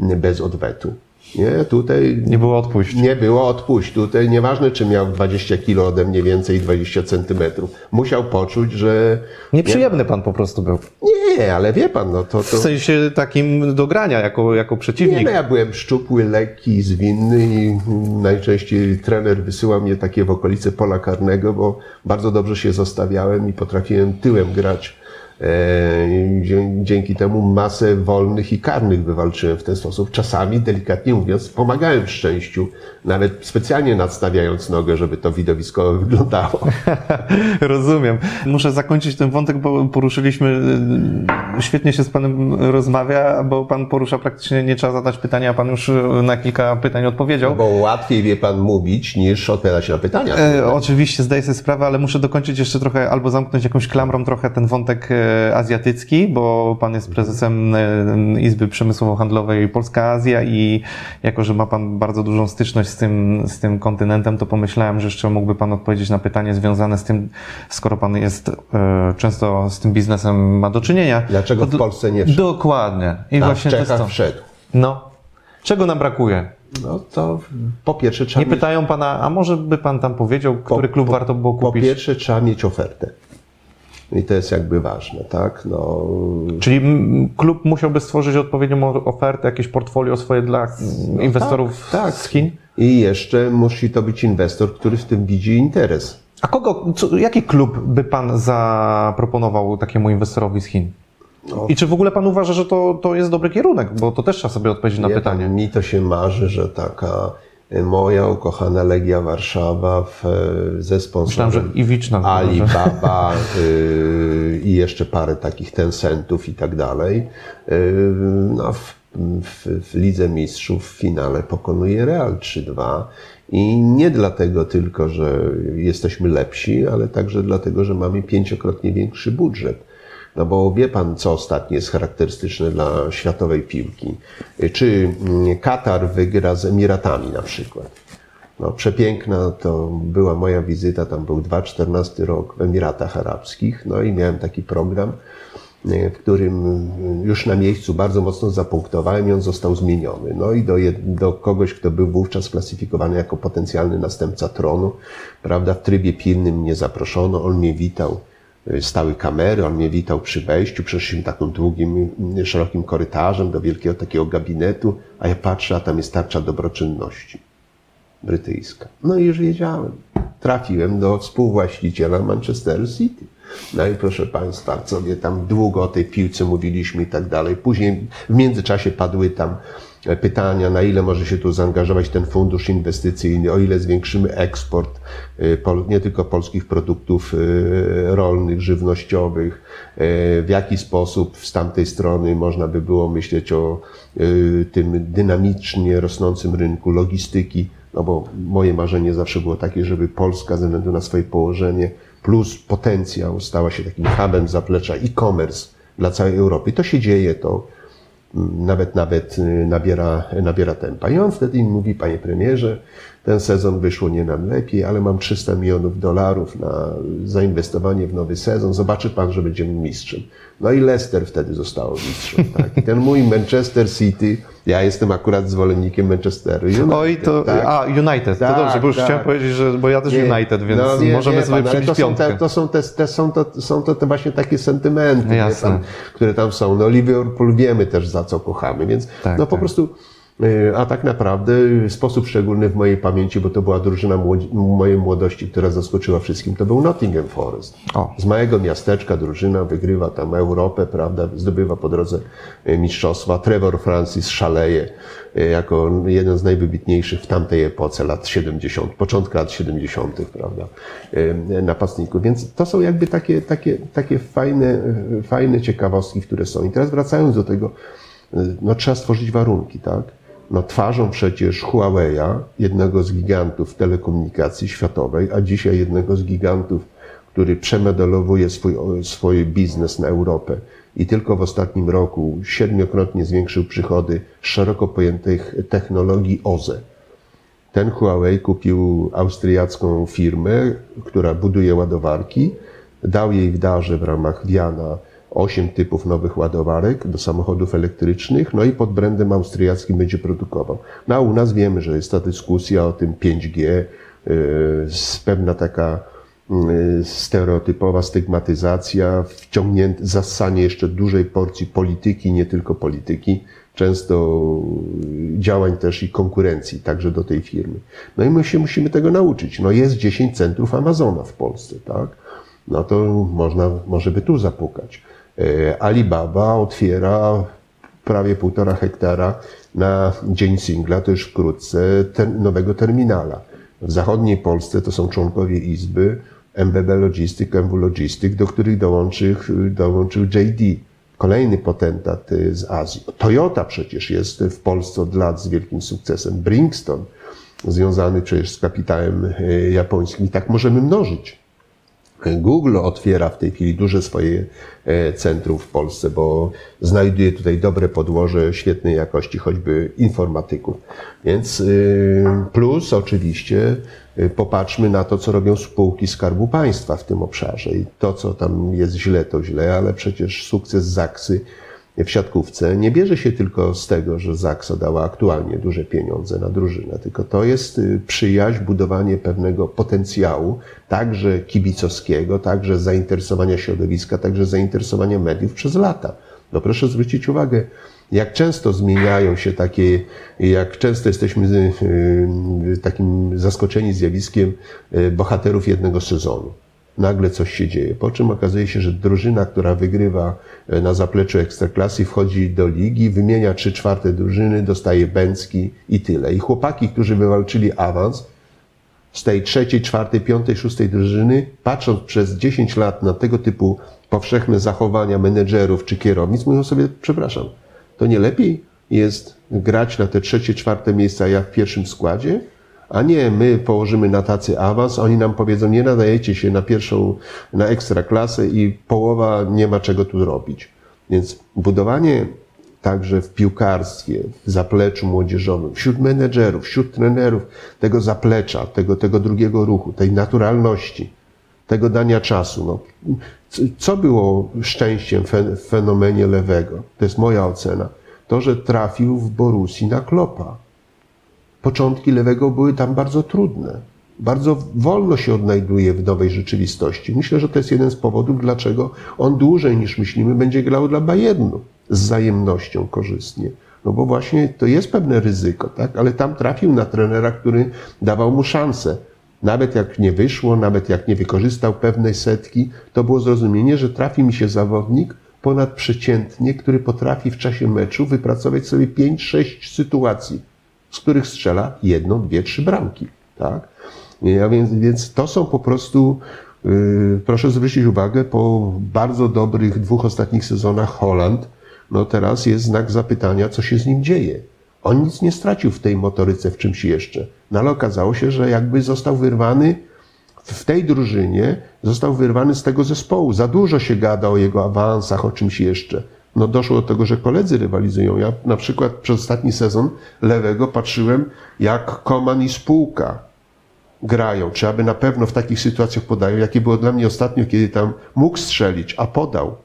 bez odwetu. Nie, tutaj. Nie było odpuść. Nie było odpuść. Tutaj nieważne, czy miał 20 kilo ode mnie więcej i 20 centymetrów. Musiał poczuć, że. Nieprzyjemny nie, pan po prostu był. Nie, ale wie pan, no to. to... W sensie takim do grania jako, jako przeciwnik. Nie, no ja byłem szczupły, lekki, zwinny i najczęściej trener wysyłał mnie takie w okolice pola karnego, bo bardzo dobrze się zostawiałem i potrafiłem tyłem grać Dzięki temu masę wolnych i karnych wywalczyłem w ten sposób. Czasami, delikatnie mówiąc, pomagałem szczęściu, nawet specjalnie nadstawiając nogę, żeby to widowiskowo [laughs] wyglądało. [laughs] Rozumiem. Muszę zakończyć ten wątek, bo poruszyliśmy, świetnie się z Panem rozmawia, bo Pan porusza praktycznie, nie trzeba zadać pytania, a Pan już na kilka pytań odpowiedział. Bo łatwiej wie Pan mówić, niż odpowiadać na pytania. E, oczywiście, zdaję sobie sprawę, ale muszę dokończyć jeszcze trochę, albo zamknąć jakąś klamrą trochę ten wątek e, azjatycki, bo Pan jest prezesem e, Izby Przemysłowo-Handlowej Polska Azja i jako, że ma Pan bardzo dużą styczność z tym, z tym kontynentem, to pomyślałem, że jeszcze mógłby Pan odpowiedzieć na pytanie związane z tym, skoro Pan jest często z tym biznesem ma do czynienia. Dlaczego w Polsce nie wszedł? Dokładnie. I właśnie w Czechach to wszedł. No. Czego nam brakuje? No to po pierwsze trzeba Nie mieć... pytają pana, a może by pan tam powiedział, który po, klub po, warto było kupić? Po pierwsze trzeba mieć ofertę. I to jest jakby ważne, tak? No... Czyli klub musiałby stworzyć odpowiednią ofertę, jakieś portfolio swoje dla no inwestorów tak, tak. z Chin? I jeszcze musi to być inwestor, który w tym widzi interes. A kogo, co, jaki klub by pan zaproponował takiemu inwestorowi z Chin? No. I czy w ogóle pan uważa, że to, to jest dobry kierunek? Bo to też trzeba sobie odpowiedzieć na pytanie. Pan, mi to się marzy, że taka moja ukochana Legia Warszawa w, e, ze sponsorem Myślałem, że Iwiczna. Alibaba yy, i jeszcze parę takich Tencentów i tak dalej. Yy, no, w, w, w Lidze Mistrzów w finale pokonuje Real 3-2. I nie dlatego tylko, że jesteśmy lepsi, ale także dlatego, że mamy pięciokrotnie większy budżet. No bo wie pan, co ostatnio jest charakterystyczne dla światowej piłki. Czy mm, Katar wygra z Emiratami na przykład. No, przepiękna to była moja wizyta, tam był 2014 rok w Emiratach Arabskich, no i miałem taki program, w którym już na miejscu bardzo mocno zapunktowałem i on został zmieniony. No i do, do kogoś, kto był wówczas klasyfikowany jako potencjalny następca tronu, prawda, w trybie pilnym mnie zaproszono, on mnie witał stały kamery, on mnie witał przy wejściu, przeszliśmy takim długim, szerokim korytarzem do wielkiego takiego gabinetu, a ja patrzę, a tam jest tarcza dobroczynności brytyjska. No i już wiedziałem. Trafiłem do współwłaściciela Manchester City. No i proszę Państwa, sobie tam długo o tej piłce mówiliśmy i tak dalej. Później w międzyczasie padły tam pytania, na ile może się tu zaangażować ten fundusz inwestycyjny, o ile zwiększymy eksport y, nie tylko polskich produktów y, rolnych, żywnościowych, y, w jaki sposób z tamtej strony można by było myśleć o tym dynamicznie rosnącym rynku logistyki, no bo moje marzenie zawsze było takie, żeby Polska ze względu na swoje położenie plus potencjał stała się takim hubem zaplecza e-commerce dla całej Europy. To się dzieje, to nawet, nawet y, nabiera, nabiera tempa. I on wtedy mi mówi, panie premierze, ten sezon wyszło nie nam lepiej, ale mam 300 milionów dolarów na zainwestowanie w nowy sezon. Zobaczy pan, że będziemy mistrzem. No i Leicester wtedy zostało mistrzem. Tak? I ten mój Manchester City, ja jestem akurat zwolennikiem Manchesteru. United, Oj, to, tak? a United, tak, to dobrze, bo już tak. chciałem powiedzieć, że, bo ja też nie, United, więc no, nie, możemy nie, sobie pan, przybić to są, te, to są te, te, są to, są to te właśnie takie sentymenty, pan, które tam są. No Liverpool wiemy też za co kochamy, więc tak, no po tak. prostu a tak naprawdę sposób szczególny w mojej pamięci, bo to była drużyna mojej młodości, która zaskoczyła wszystkim, to był Nottingham Forest. O. Z małego miasteczka drużyna wygrywa tam Europę, prawda, zdobywa po drodze e, mistrzostwa. Trevor Francis szaleje e, jako jeden z najwybitniejszych w tamtej epoce, lat 70, początku lat 70., prawda, napastników. Więc to są jakby takie, takie, takie fajne, fajne ciekawostki, które są. I teraz wracając do tego, no trzeba stworzyć warunki, tak? No twarzą przecież Huawei'a, jednego z gigantów telekomunikacji światowej, a dzisiaj jednego z gigantów, który przemedalowuje swój, swój biznes na Europę i tylko w ostatnim roku siedmiokrotnie zwiększył przychody szeroko pojętych technologii OZE. Ten Huawei kupił austriacką firmę, która buduje ładowarki, dał jej w darze w ramach Wiana osiem typów nowych ładowarek do samochodów elektrycznych, no i pod brandem austriackim będzie produkował. No a u nas wiemy, że jest ta dyskusja o tym 5G, yy, pewna taka yy, stereotypowa stygmatyzacja, wciągnięte, zassanie jeszcze dużej porcji polityki, nie tylko polityki, często działań też i konkurencji także do tej firmy. No i my się musimy tego nauczyć. No jest 10 centrów Amazona w Polsce, tak? No to można, może by tu zapukać. Alibaba otwiera prawie półtora hektara na dzień singla, to już wkrótce, ter nowego terminala. W zachodniej Polsce to są członkowie Izby MBB Logistic, MW Logistic, do których dołączył, dołączył JD, kolejny potentat z Azji. Toyota przecież jest w Polsce od lat z wielkim sukcesem. Brinkston, związany przecież z kapitałem e, japońskim. I tak możemy mnożyć. Google otwiera w tej chwili duże swoje e, centrum w Polsce, bo znajduje tutaj dobre podłoże świetnej jakości, choćby informatyków. Więc y, plus oczywiście y, popatrzmy na to, co robią spółki Skarbu Państwa w tym obszarze. I to, co tam jest źle, to źle, ale przecież sukces Zaksy w siatkówce nie bierze się tylko z tego, że Zaksa dała aktualnie duże pieniądze na drużynę, tylko to jest y, przyjaźń, budowanie pewnego potencjału, także kibicowskiego, także zainteresowania środowiska, także zainteresowania mediów przez lata. No proszę zwrócić uwagę, jak często zmieniają się takie, jak często jesteśmy y, y, takim zaskoczeni zjawiskiem bohaterów jednego sezonu nagle coś się dzieje. Po czym okazuje się, że drużyna, która wygrywa e, na zapleczu ekstraklasy, wchodzi do ligi, wymienia trzy czwarte drużyny, dostaje bęcki i tyle. I chłopaki, którzy wywalczyli awans z tej trzeciej, czwartej, piątej, szóstej drużyny, patrząc przez 10 lat na tego typu powszechne zachowania menedżerów czy kierownic, mówią sobie, przepraszam, to nie lepiej jest grać na te trzecie, czwarte miejsca jak w pierwszym składzie, a nie my położymy na tacy awans, oni nam powiedzą, nie nadajecie się na pierwszą, na ekstra klasę i połowa nie ma czego tu robić. Więc budowanie także w piłkarstwie, w zapleczu młodzieżowym, wśród menedżerów, wśród trenerów, tego zaplecza, tego, tego drugiego ruchu, tej naturalności, tego dania czasu. No, co było szczęściem w fenomenie lewego? To jest moja ocena. To, że trafił w Borusi na Klopa początki lewego były tam bardzo trudne. Bardzo wolno się odnajduje w nowej rzeczywistości. Myślę, że to jest jeden z powodów, dlaczego on dłużej niż myślimy będzie grał dla Bayernu z wzajemnością korzystnie. No bo właśnie to jest pewne ryzyko, tak? Ale tam trafił na trenera, który dawał mu szansę. Nawet jak nie wyszło, nawet jak nie wykorzystał pewnej setki, to było zrozumienie, że trafi mi się zawodnik ponadprzeciętnie, który potrafi w czasie meczu wypracować sobie 5-6 sytuacji z których strzela jedną, dwie, trzy bramki. Tak? Ja więc, więc to są po prostu, yy, proszę zwrócić uwagę, po bardzo dobrych dwóch ostatnich sezonach Holland, no teraz jest znak zapytania, co się z nim dzieje. On nic nie stracił w tej motoryce, w czymś jeszcze. No ale okazało się, że jakby został wyrwany w tej drużynie, został wyrwany z tego zespołu. Za dużo się gada o jego awansach, o czymś jeszcze no doszło do tego, że koledzy rywalizują. Ja na przykład przez ostatni sezon lewego patrzyłem, jak Koman i spółka grają, czy aby na pewno w takich sytuacjach podają, jakie było dla mnie ostatnio, kiedy tam mógł strzelić, a podał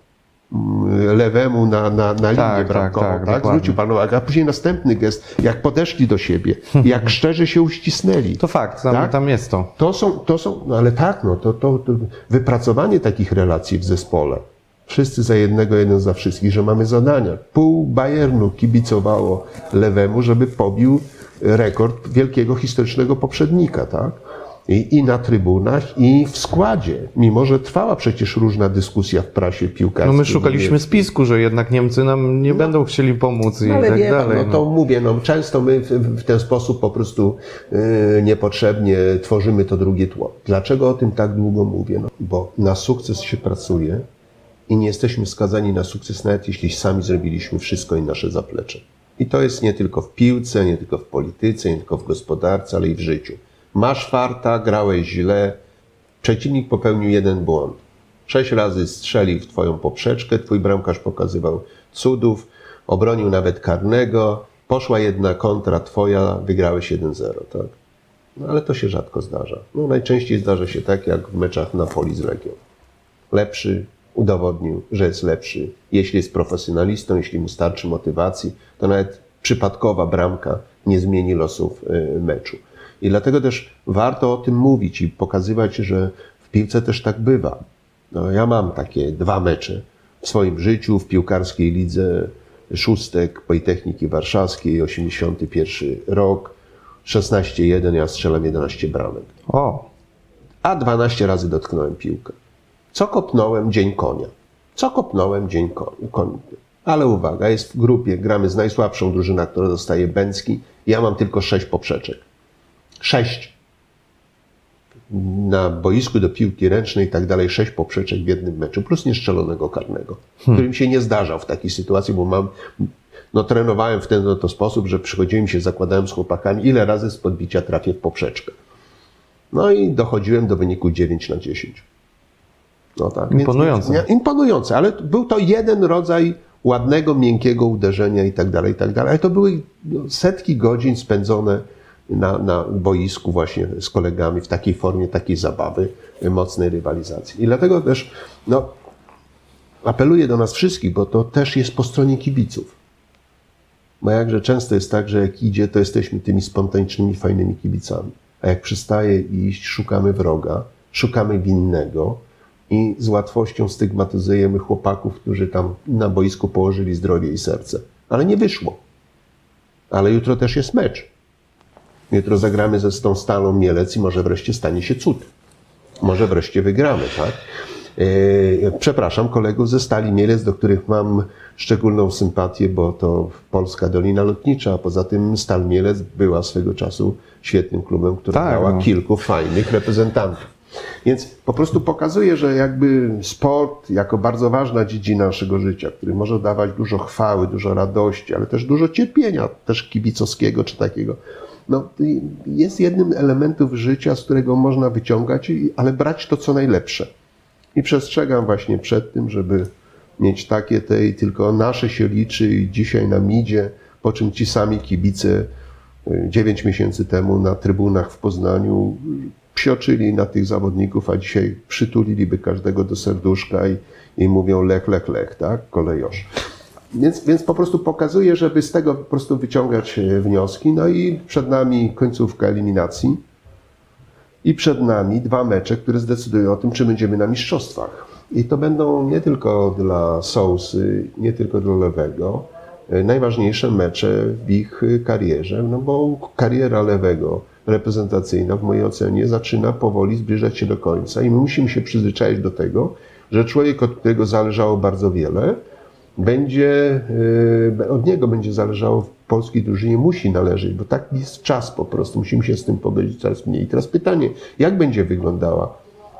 mm, lewemu na, na, na linię tak, bramkową, tak, tak, tak? zwrócił panu uwagę, a później następny gest, jak podeszli do siebie, jak [laughs] szczerze się uścisnęli. To fakt, tam, tak? tam jest to. To są, to są, no ale tak, no, to, to, to wypracowanie takich relacji w zespole, wszyscy za jednego, jeden za wszystkich, że mamy zadania. Pół Bayernu kibicowało lewemu, żeby pobił rekord wielkiego historycznego poprzednika, tak? I, I, na trybunach, i w składzie. Mimo, że trwała przecież różna dyskusja w prasie piłkarskiej. No my szukaliśmy spisku, że jednak Niemcy nam nie no, będą chcieli pomóc i no, tak wie, dalej. No to no. mówię, no często my w, w ten sposób po prostu yy, niepotrzebnie tworzymy to drugie tło. Dlaczego o tym tak długo mówię? No, bo na sukces się pracuje i nie jesteśmy skazani na sukces, nawet jeśli sami zrobiliśmy wszystko i nasze zaplecze. I to jest nie tylko w piłce, nie tylko w polityce, nie tylko w gospodarce, ale i w życiu. Masz farta, grałeś źle, przeciwnik popełnił jeden błąd. Sześć razy strzelił w twoją poprzeczkę, twój bramkarz pokazywał cudów, obronił nawet karnego, poszła jedna kontra twoja, wygrałeś 1-0, tak? No ale to się rzadko zdarza. No najczęściej zdarza się tak, jak w meczach Napoli z Legią. Lepszy, udowodnił, że jest lepszy. Jeśli jest profesjonalistą, jeśli mu starczy motywacji, to nawet przypadkowa bramka nie zmieni losów y, meczu. I dlatego też warto o tym mówić i pokazywać, że w piłce też tak bywa. No, ja mam takie dwa mecze w swoim życiu, w piłkarskiej lidze szóstek Politechniki Warszawskiej, 81 rok, 16-1, ja strzelam 11 bramek. O. A 12 razy dotknąłem piłkę. Co kopnąłem? Dzień konia. co kopnąłem dzień konny. Ale uwaga, jest w grupie, gramy z najsłabszą drużyną, która dostaje Bęcki. Ja mam tylko sześć poprzeczek. Sześć. Na boisku do piłki ręcznej i tak dalej, sześć poprzeczek w jednym meczu, plus nieszczelonego karnego, hmm. który mi się nie zdarzał w takiej sytuacji, bo mam, no trenowałem w ten oto sposób, że przychodziłem się, zakładałem z chłopakami, ile razy z podbicia trafię w poprzeczkę. No i dochodziłem do wyniku 9 na 10. No tak. Imponujące. Więc, imponujące, ale był to jeden rodzaj ładnego, miękkiego uderzenia i tak dalej, i tak dalej. Ale to były no, setki godzin spędzone na, na boisku właśnie z kolegami w takiej formie, takiej zabawy, mocnej rywalizacji. I dlatego też no, apeluję do nas wszystkich, bo to też jest po stronie kibiców. Bo jakże często jest tak, że jak idzie, to jesteśmy tymi spontanicznymi, fajnymi kibicami. A jak przestaje iść, szukamy wroga, szukamy winnego, i z łatwością stygmatyzujemy chłopaków, którzy tam na boisku położyli zdrowie i serce. Ale nie wyszło. Ale jutro też jest mecz. Jutro zagramy ze tą Stalą Mielec i może wreszcie stanie się cud. Może wreszcie wygramy, tak? E, przepraszam kolegów ze Stali Mielec, do których mam szczególną sympatię, bo to Polska Dolina Lotnicza, a poza tym Stal Mielec była swego czasu świetnym klubem, który tak, dała no. kilku fajnych reprezentantów. Więc po prostu pokazuje, że jakby sport jako bardzo ważna dziedzina naszego życia, który może dawać dużo chwały, dużo radości, ale też dużo cierpienia, też kibicowskiego czy takiego, no, jest jednym elementów życia, z którego można wyciągać, ale brać to co najlepsze. I przestrzegam właśnie przed tym, żeby mieć takie te i tylko nasze się liczy i dzisiaj na midzie, po czym ci sami kibice 9 y, miesięcy temu na trybunach w Poznaniu psioczyli na tych zawodników, a dzisiaj przytuliliby każdego do serduszka i, i mówią lech, lech, lech, tak, kolejosz. Więc, więc po prostu pokazuje, żeby z tego po prostu wyciągać e, wnioski. No i przed nami końcówka eliminacji i przed nami dwa mecze, które zdecydują o tym, czy będziemy na mistrzostwach. I to będą nie tylko dla Sousy, nie tylko dla Lewego, e, najważniejsze mecze w ich karierze, no bo kariera Lewego reprezentacyjna, w mojej ocenie, zaczyna powoli zbliżać się do końca i my musimy się przyzwyczaić do tego, że człowiek, od którego zależało bardzo wiele, będzie, e, od niego będzie zależało w polskiej drużynie, musi należeć, bo tak jest czas po prostu, musimy się z tym pogodzić coraz mniej. I teraz pytanie, jak będzie wyglądała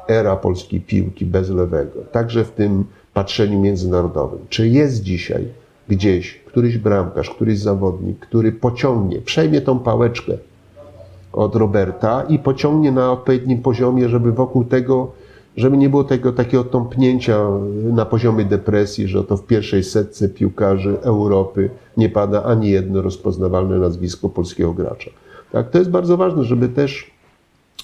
era polskiej piłki bez lewego, także w tym patrzeniu międzynarodowym. Czy jest dzisiaj gdzieś któryś bramkarz, któryś zawodnik, który pociągnie, przejmie tą pałeczkę od Roberta i pociągnie na odpowiednim poziomie, żeby wokół tego, żeby nie było tego takiego tąpnięcia na poziomie depresji, że to w pierwszej setce piłkarzy Europy nie pada ani jedno rozpoznawalne nazwisko polskiego gracza. Tak, to jest bardzo ważne, żeby też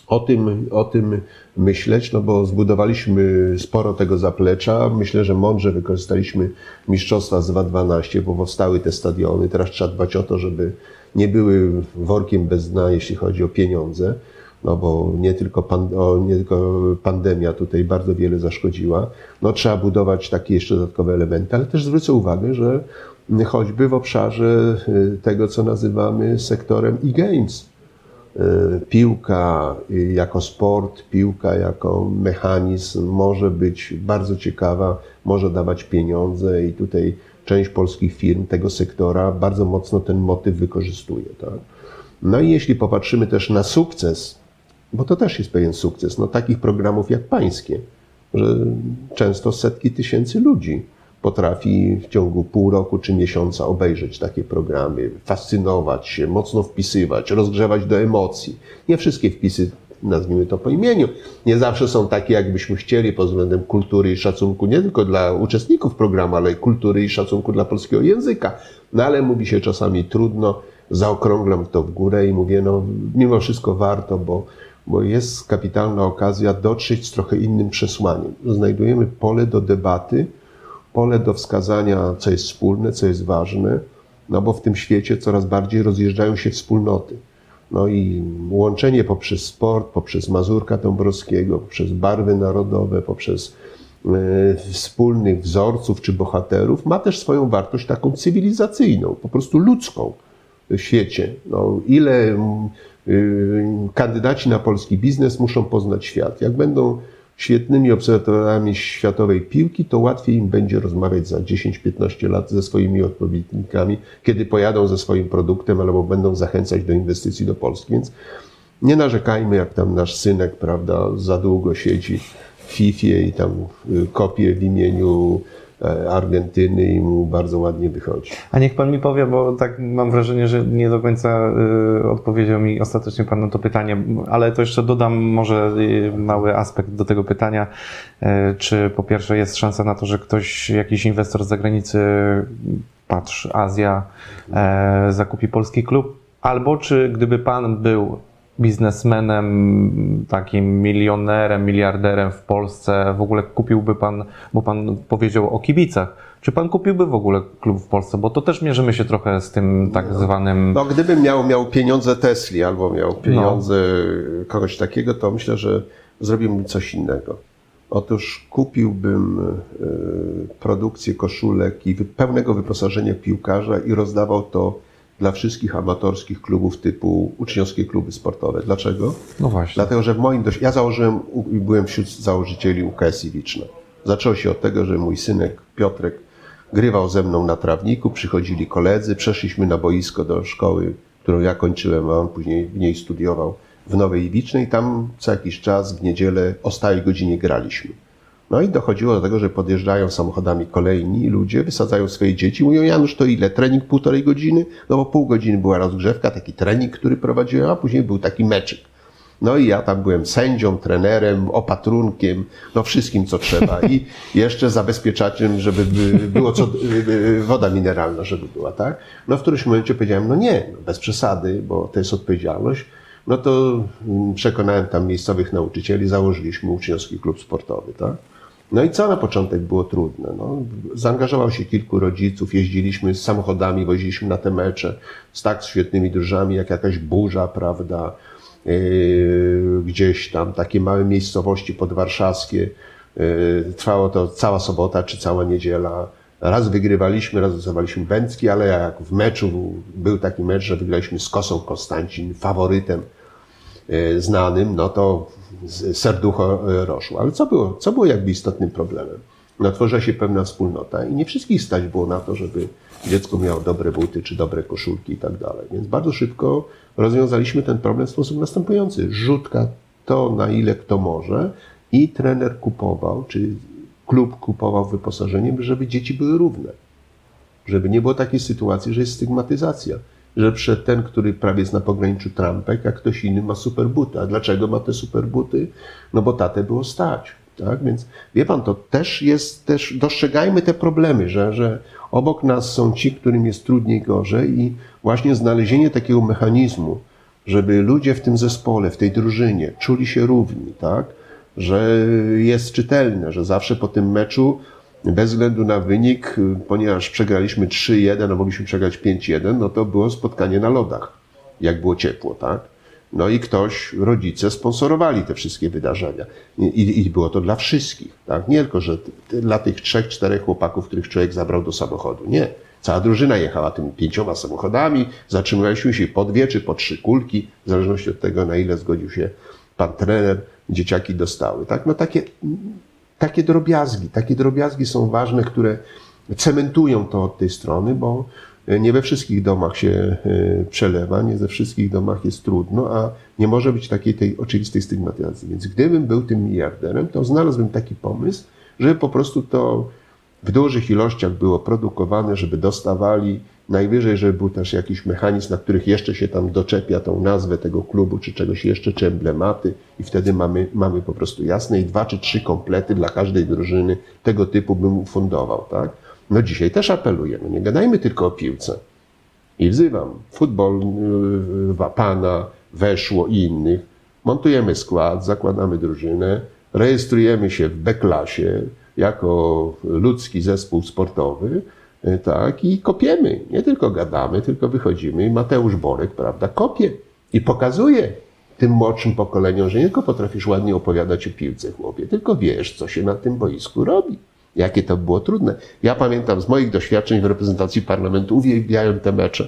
o tym, o tym myśleć, no bo zbudowaliśmy sporo tego zaplecza. Myślę, że mądrze wykorzystaliśmy mistrzostwa z 2012, bo powstały te stadiony. Teraz trzeba dbać o to, żeby nie były workiem bez dna, jeśli chodzi o pieniądze, no bo nie tylko, pan, o, nie tylko pandemia tutaj bardzo wiele zaszkodziła. No trzeba budować takie jeszcze dodatkowe elementy, ale też zwrócę uwagę, że choćby w obszarze y, tego, co nazywamy sektorem e-games, y, piłka jako sport, piłka jako mechanizm może być bardzo ciekawa, może dawać pieniądze i tutaj część polskich firm tego sektora bardzo mocno ten motyw wykorzystuje. Tak? No i jeśli popatrzymy też na sukces, bo to też jest pewien sukces, no takich programów jak pańskie, że często setki tysięcy ludzi potrafi w ciągu pół roku czy miesiąca obejrzeć takie programy, fascynować się, mocno wpisywać, rozgrzewać do emocji. Nie wszystkie wpisy nazwijmy to po imieniu, nie zawsze są takie, jakbyśmy chcieli pod względem kultury i szacunku nie tylko dla uczestników programu, ale kultury i szacunku dla polskiego języka. No ale mówi się czasami trudno, zaokrąglam to w górę i mówię, no mimo wszystko warto, bo, bo jest kapitalna okazja dotrzeć z trochę innym przesłaniem. Znajdujemy pole do debaty, pole do wskazania, co jest wspólne, co jest ważne, no bo w tym świecie coraz bardziej rozjeżdżają się wspólnoty. No i łączenie poprzez sport, poprzez Mazurka Dąbrowskiego, poprzez barwy narodowe, poprzez e, wspólnych wzorców czy bohaterów ma też swoją wartość taką cywilizacyjną, po prostu ludzką w świecie. No, ile y, kandydaci na polski biznes muszą poznać świat. Jak będą świetnymi obserwatorami światowej piłki, to łatwiej im będzie rozmawiać za 10-15 lat ze swoimi odpowiednikami, kiedy pojadą ze swoim produktem albo będą zachęcać do inwestycji do Polski. Więc nie narzekajmy, jak tam nasz synek, prawda, za długo siedzi w FIFA i tam y, kopie w imieniu Argentyny i mu bardzo ładnie wychodzi. A niech pan mi powie, bo tak mam wrażenie, że nie do końca y, odpowiedział mi ostatecznie pan na to pytanie, ale to jeszcze dodam może y, mały aspekt do tego pytania. Czy po pierwsze jest szansa na to, że ktoś, jakiś inwestor z zagranicy, patrz, Azja, e, zakupi polski klub? Albo czy gdyby pan był biznesmenem, takim milionerem, miliarderem w Polsce, w ogóle kupiłby pan, bo pan powiedział o kibicach, czy pan kupiłby w ogóle klub w Polsce? Bo to też mierzymy się trochę z tym tak zwanym. No, gdybym miał, miał pieniądze Tesli albo miał pieniądze no. kogoś takiego, to myślę, że zrobiłbym coś innego. Otóż kupiłbym y, produkcję koszulek i pełnego wyposażenia piłkarza i rozdawał to dla wszystkich amatorskich klubów typu uczniowskie kluby sportowe. Dlaczego? No właśnie. Dlatego, że w moim dość... Ja założyłem i byłem wśród założycieli UKS Iwiczna. Zaczęło się od tego, że mój synek Piotrek grywał ze mną na trawniku, przychodzili koledzy, przeszliśmy na boisko do szkoły, którą ja kończyłem, a on później w niej studiował w Nowej Iwicznej. Tam co jakiś czas w niedzielę o stałej godzinie graliśmy. No i dochodziło do tego, że podjeżdżają samochodami kolejni ludzie, wysadzają swoje dzieci, mówią, Janusz, to ile? Trening półtorej godziny? No bo pół godziny była rozgrzewka, taki trening, który prowadziłem, a później był taki meczyk. No i ja tam byłem sędzią, trenerem, opatrunkiem, no wszystkim, co trzeba. I [laughs] jeszcze zabezpieczaczem, żeby było co, woda mineralna, żeby była, tak? No w którymś momencie powiedziałem, no nie, no bez przesady, bo to jest odpowiedzialność. No to mm, przekonałem tam miejscowych nauczycieli, założyliśmy uczniowski klub sportowy, tak? No i co na początek było trudne? No, zaangażował się kilku rodziców, jeździliśmy z samochodami, woziliśmy na te mecze z tak świetnymi drużami, jak jakaś burza, prawda, yy, gdzieś tam, takie małe miejscowości podwarszawskie. Yy, trwało to cała sobota czy cała niedziela. Raz wygrywaliśmy, raz dostawaliśmy Bęcki, ale jak w meczu był taki mecz, że wygraliśmy z Kosą Konstancin, faworytem znanym, no to serducho roszło. Ale co było, co było jakby istotnym problemem? No, tworzyła się pewna wspólnota i nie wszystkich stać było na to, żeby dziecko miało dobre buty czy dobre koszulki i tak dalej. Więc bardzo szybko rozwiązaliśmy ten problem w sposób następujący. Rzutka to, na ile kto może i trener kupował, czy klub kupował wyposażenie, żeby dzieci były równe. Żeby nie było takiej sytuacji, że jest stygmatyzacja że przed ten, który prawie jest na pograniczu trampek, a ktoś inny ma super buty. A dlaczego ma te super buty? No bo tatę było stać. Tak? Więc wie pan, to też jest, też dostrzegajmy te problemy, że, że obok nas są ci, którym jest trudniej, gorzej i właśnie znalezienie takiego mechanizmu, żeby ludzie w tym zespole, w tej drużynie czuli się równi, tak? Że jest czytelne, że zawsze po tym meczu bez względu na wynik, ponieważ przegraliśmy 3-1, a mogliśmy przegrać 5-1, no to było spotkanie na lodach, jak było ciepło, tak? No i ktoś, rodzice sponsorowali te wszystkie wydarzenia. I, I, było to dla wszystkich, tak? Nie tylko, że dla tych trzech, czterech chłopaków, których człowiek zabrał do samochodu. Nie. Cała drużyna jechała tymi pięcioma samochodami, zatrzymywaliśmy się po dwie czy po trzy kulki, w zależności od tego, na ile zgodził się pan trener, dzieciaki dostały, tak? No takie takie drobiazgi, takie drobiazgi są ważne, które cementują to od tej strony, bo nie we wszystkich domach się e, przelewa, nie we wszystkich domach jest trudno, a nie może być takiej tej oczywistej stygmatyzacji. Więc gdybym był tym miliarderem, to znalazłbym taki pomysł, żeby po prostu to w dużych ilościach było produkowane, żeby dostawali Najwyżej, żeby był też jakiś mechanizm, na których jeszcze się tam doczepia tą nazwę tego klubu, czy czegoś jeszcze, czy emblematy i wtedy mamy, mamy po prostu jasne i dwa czy trzy komplety dla każdej drużyny tego typu bym ufundował, tak? No dzisiaj też apeluję, no nie gadajmy tylko o piłce. I wzywam, futbol, yy, Wapana, Weszło i innych, montujemy skład, zakładamy drużynę, rejestrujemy się w B-klasie jako ludzki zespół sportowy, tak, i kopiemy. Nie tylko gadamy, tylko wychodzimy i Mateusz Borek, prawda, kopie i pokazuje tym młodszym pokoleniom, że nie tylko potrafisz ładnie opowiadać o piłce, chłopie, tylko wiesz, co się na tym boisku robi. Jakie to było trudne. Ja pamiętam z moich doświadczeń w reprezentacji parlamentu, uwielbiałem te mecze.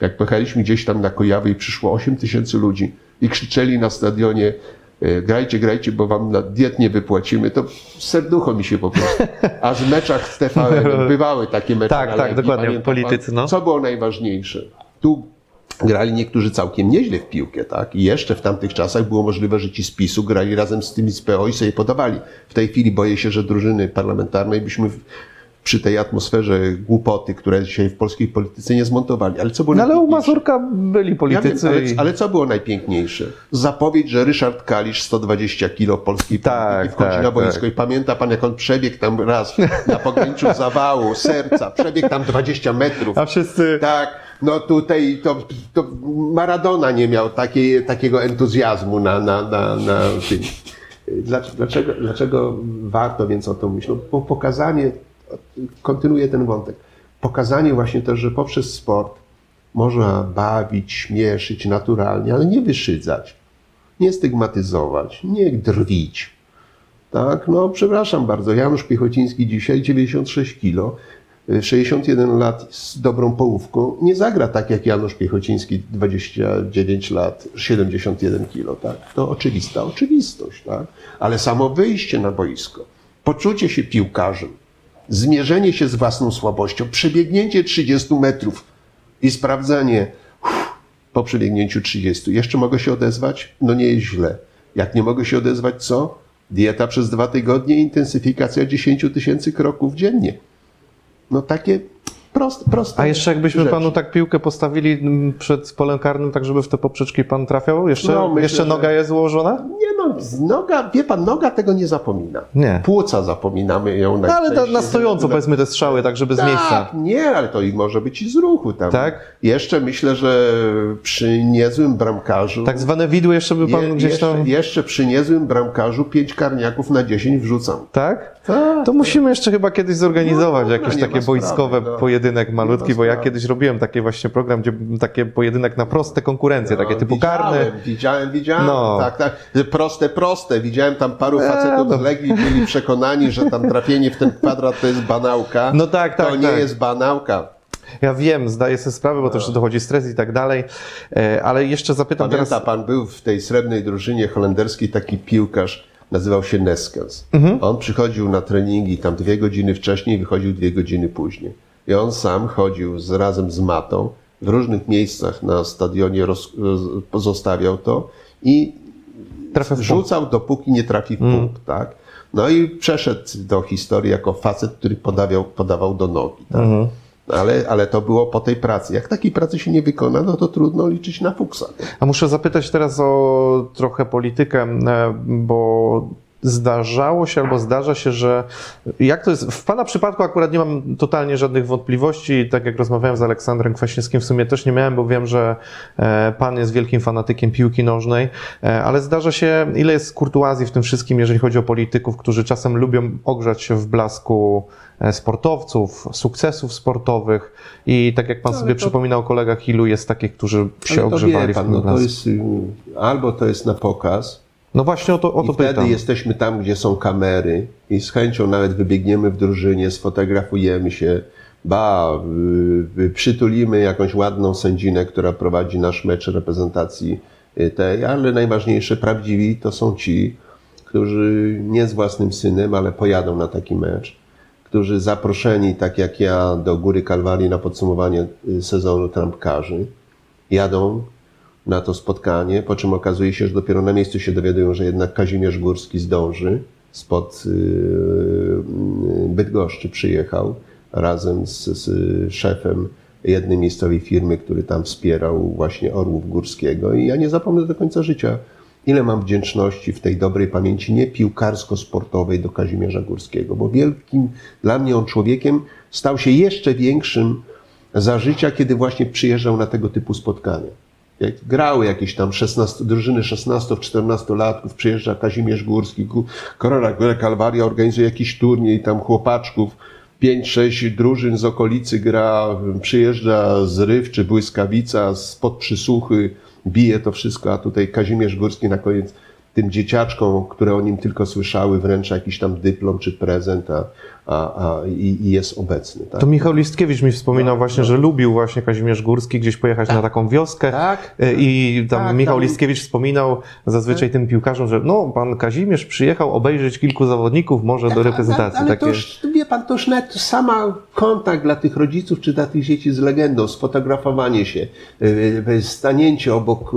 Jak pojechaliśmy gdzieś tam na Kojawy i przyszło 8 tysięcy ludzi i krzyczeli na stadionie e, grajcie, grajcie, bo wam na diet nie wypłacimy, to serducho mi się po prostu. Aż w meczach z TVN [laughs] bywały takie mecze. Tak, tak, dokładnie, Pamiętam politycy, no. Co było najważniejsze? Tu grali niektórzy całkiem nieźle w piłkę, tak? I jeszcze w tamtych czasach było możliwe, że ci z PiSu grali razem z tymi z PO i sobie podawali. W tej chwili boję się, że drużyny parlamentarnej byśmy przy tej atmosferze głupoty, które dzisiaj w polskiej polityce nie zmontowali. Ale co było No ale u? Mazurka byli Ja politycy. wiem, ale, ale co było najpiękniejsze? Zapowiedź, że Ryszard Kalisz 120 kilo polskiej Tak, polityki wchodzi tak, na boisko tak. i pamięta pan, jak on przebiegł tam raz na pograniczu zawału, serca, przebiegł tam 20 metrów. A wszyscy... Tak, no tutaj to, to Maradona nie miał takiej, takiego entuzjazmu na, na, na, na tym. Dlaczego, dlaczego, warto więc o tym myśleć? No, bo pokazanie, kontynuuję ten wątek, pokazanie właśnie też, że poprzez sport można bawić, śmieszyć naturalnie, ale nie wyszydzać, nie stygmatyzować, nie drwić. Tak, no przepraszam bardzo, Janusz Piechociński dzisiaj 96 kilo, 61 lat z dobrą połówką, nie zagra tak jak Janusz Piechociński 29 lat, 71 kilo, tak? To oczywista oczywistość, tak? Ale samo wyjście na boisko, poczucie się piłkarzem, zmierzenie się z własną słabością, przebiegnięcie 30 metrów i sprawdzenie uff, po przebiegnięciu 30. Jeszcze mogę się odezwać? No nie jest źle. Jak nie mogę się odezwać, co? Dieta przez dwa tygodnie, intensyfikacja 10 tysięcy kroków dziennie. No takie proste, proste. A jeszcze jakbyśmy rzeczy. panu tak piłkę postawili mm, przed polem karnym, tak żeby w te poprzeczki pan trafiał? Jeszcze, No, myślę, jeszcze że- noga jest ułożona? Nie no, z noga, wie pan, noga tego nie zapomina. Nie. Płuca zapominamy ją No, ale na, najczęściej. na stojąco powiedzmy te strzały, tak żeby z tak, miejsca. nie, ale to i może być i z ruchu tam. Tak? Jeszcze myślę, że przy niezłym bramkarzu... Tak zwane widły jeszcze by pan je, gdzieś jeszcze, tam... jeszcze przy niezłym bramkarzu pięć karniaków na 10 wrzucam. Tak? Tak. To musimy jeszcze chyba kiedyś zorganizować No, jakiś nie ma takie sprawy, wojskowe no. Pojedynek malutki, ma bo ja kiedyś robiłem taki właśnie program, gdzie takie pojedynek na proste konkurencje, takie typu No, widziałem, karne. Widziałem, widziałem, No. tak, tak. Proste, proste. Widziałem tam paru facetów no. z Legii, byli przekonani, że tam trafienie w ten kwadrat to jest banałka. No tak, tak, To nie tak. jest banałka. Ja wiem, zdaję sobie sprawę, bo też dochodzi stres i tak dalej, E, ale jeszcze zapytam Pamięta teraz... pan, był w tej srebrnej drużynie holenderskiej taki piłkarz, nazywał się Neskens. Mhm. On przychodził na treningi tam dwie godziny wcześniej, wychodził dwie godziny później. I on sam chodził z, razem z matą, w różnych miejscach na stadionie roz, roz, pozostawiał to i rzucał, dopóki nie trafi w punkt, tak? No i przeszedł do historii jako facet, który podawiał, podawał do nogi, tak? Ale, ale to było po tej pracy. Jak takiej pracy się nie wykona, no to trudno liczyć na fuksa. A muszę zapytać teraz o trochę politykę, e, bo zdarzało się albo zdarza się, że jak to jest, w Pana przypadku akurat nie mam totalnie żadnych wątpliwości, tak jak rozmawiałem z Aleksandrem Kwaśniewskim, w sumie też nie miałem, bo wiem, że e, Pan jest wielkim fanatykiem piłki nożnej, e, ale zdarza się, ile jest kurtuazji w tym wszystkim, jeżeli chodzi o polityków, którzy czasem lubią ogrzać się w blasku e, sportowców, sukcesów sportowych. I tak jak Pan Ale sobie to- przypominał o kolegach, ilu jest takich, którzy się to ogrzewali w tym no to blasku. jest, y, albo to jest na pokaz, No właśnie o to, o to i wtedy pytam. jesteśmy tam, gdzie są kamery i z chęcią nawet wybiegniemy w drużynie, sfotografujemy się, ba, przytulimy jakąś ładną sędzinę, która prowadzi nasz mecz reprezentacji y, tej, ale najważniejsze, prawdziwi to są ci, którzy nie z własnym synem, ale pojadą na taki mecz, którzy zaproszeni, tak jak ja, do Góry Kalwarii na podsumowanie y, sezonu trampkarzy, jadą na to spotkanie, po czym okazuje się, że dopiero na miejscu się dowiadują, że jednak Kazimierz Górski zdąży, spod yy, yy, Bydgoszczy przyjechał razem z, z szefem jednej miejscowej firmy, który tam wspierał właśnie Orłów Górskiego i ja nie zapomnę do końca życia, ile mam wdzięczności w tej dobrej pamięci, nie piłkarsko-sportowej do Kazimierza Górskiego, bo wielkim dla mnie on człowiekiem stał się jeszcze większym za życia, kiedy właśnie przyjeżdżał na tego typu spotkania. Jak grały jakieś tam 16, drużyny 16-14 latków, przyjeżdża Kazimierz Górski, Korona Kalwaria organizuje jakiś turniej tam chłopaczków, 5-6 drużyn z okolicy gra, przyjeżdża Zryw czy Błyskawica spod przysłuchy, bije to wszystko, a tutaj Kazimierz Górski na koniec tym dzieciaczkom, które o nim tylko słyszały, wręcza jakiś tam dyplom czy prezent, a, a, a, i, i, jest obecny. Tak? To Michał Listkiewicz mi wspominał no, właśnie, no. że lubił właśnie Kazimierz Górski gdzieś pojechać tak. na taką wioskę tak, e, i tam tak, Michał tam... Listkiewicz wspominał zazwyczaj tak. tym piłkarzom, że no, pan Kazimierz przyjechał obejrzeć kilku zawodników może do reprezentacji. Ale, ale to już, wie pan, to już nawet sama kontakt dla tych rodziców czy dla tych dzieci z legendą, sfotografowanie się, e, e, stanięcie obok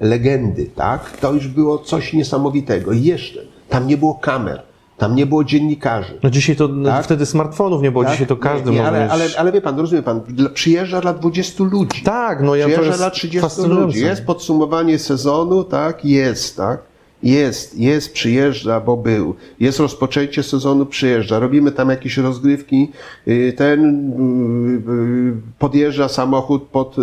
legendy, tak? To już było coś niesamowitego. I jeszcze, tam nie było kamer tam nie było dziennikarzy. No dzisiaj to, no, tak? wtedy smartfonów nie było, tak? dzisiaj to każdy nie, nie. Ale, ale, ale wie pan, rozumie pan, przyjeżdża dla 20 ludzi. Tak, no ja Przyjeżdża dla 30 ludzi. Jest podsumowanie sezonu, tak? Jest, tak? Jest, jest, przyjeżdża, bo był. Jest rozpoczęcie sezonu, przyjeżdża. Robimy tam jakieś rozgrywki. Y, ten y, y, podjeżdża samochód pod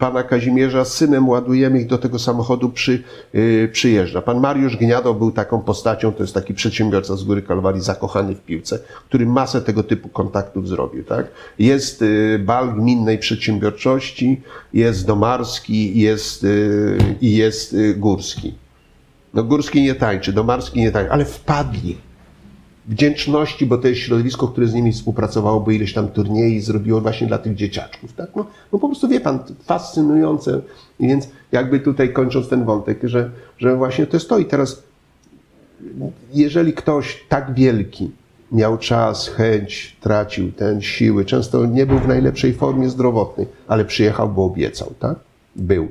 pana Kazimierza z synem ładujemy ich do tego samochodu przy, yy, przyjeżdża. Pan Mariusz Gniado był taką postacią, to jest taki przedsiębiorca z Góry Kalwarii, zakochany w piłce, który masę tego typu kontaktów zrobił. Tak? Jest yy, bal gminnej przedsiębiorczości, jest Domarski jest, yy, i jest yy, Górski. No Górski nie tańczy, Domarski nie tańczy, ale wpadli wdzięczności, bo to jest środowisko, które z nimi współpracowało, bo ileś tam turniej zrobiło właśnie dla tych dzieciaczków. Tak? No, no po prostu wie pan, fascynujące. I więc jakby tutaj kończąc ten wątek, że, że właśnie to jest to. I teraz, jeżeli ktoś tak wielki miał czas, chęć, tracił ten siły, często nie był w najlepszej formie zdrowotnej, ale przyjechał, bo obiecał, tak? Był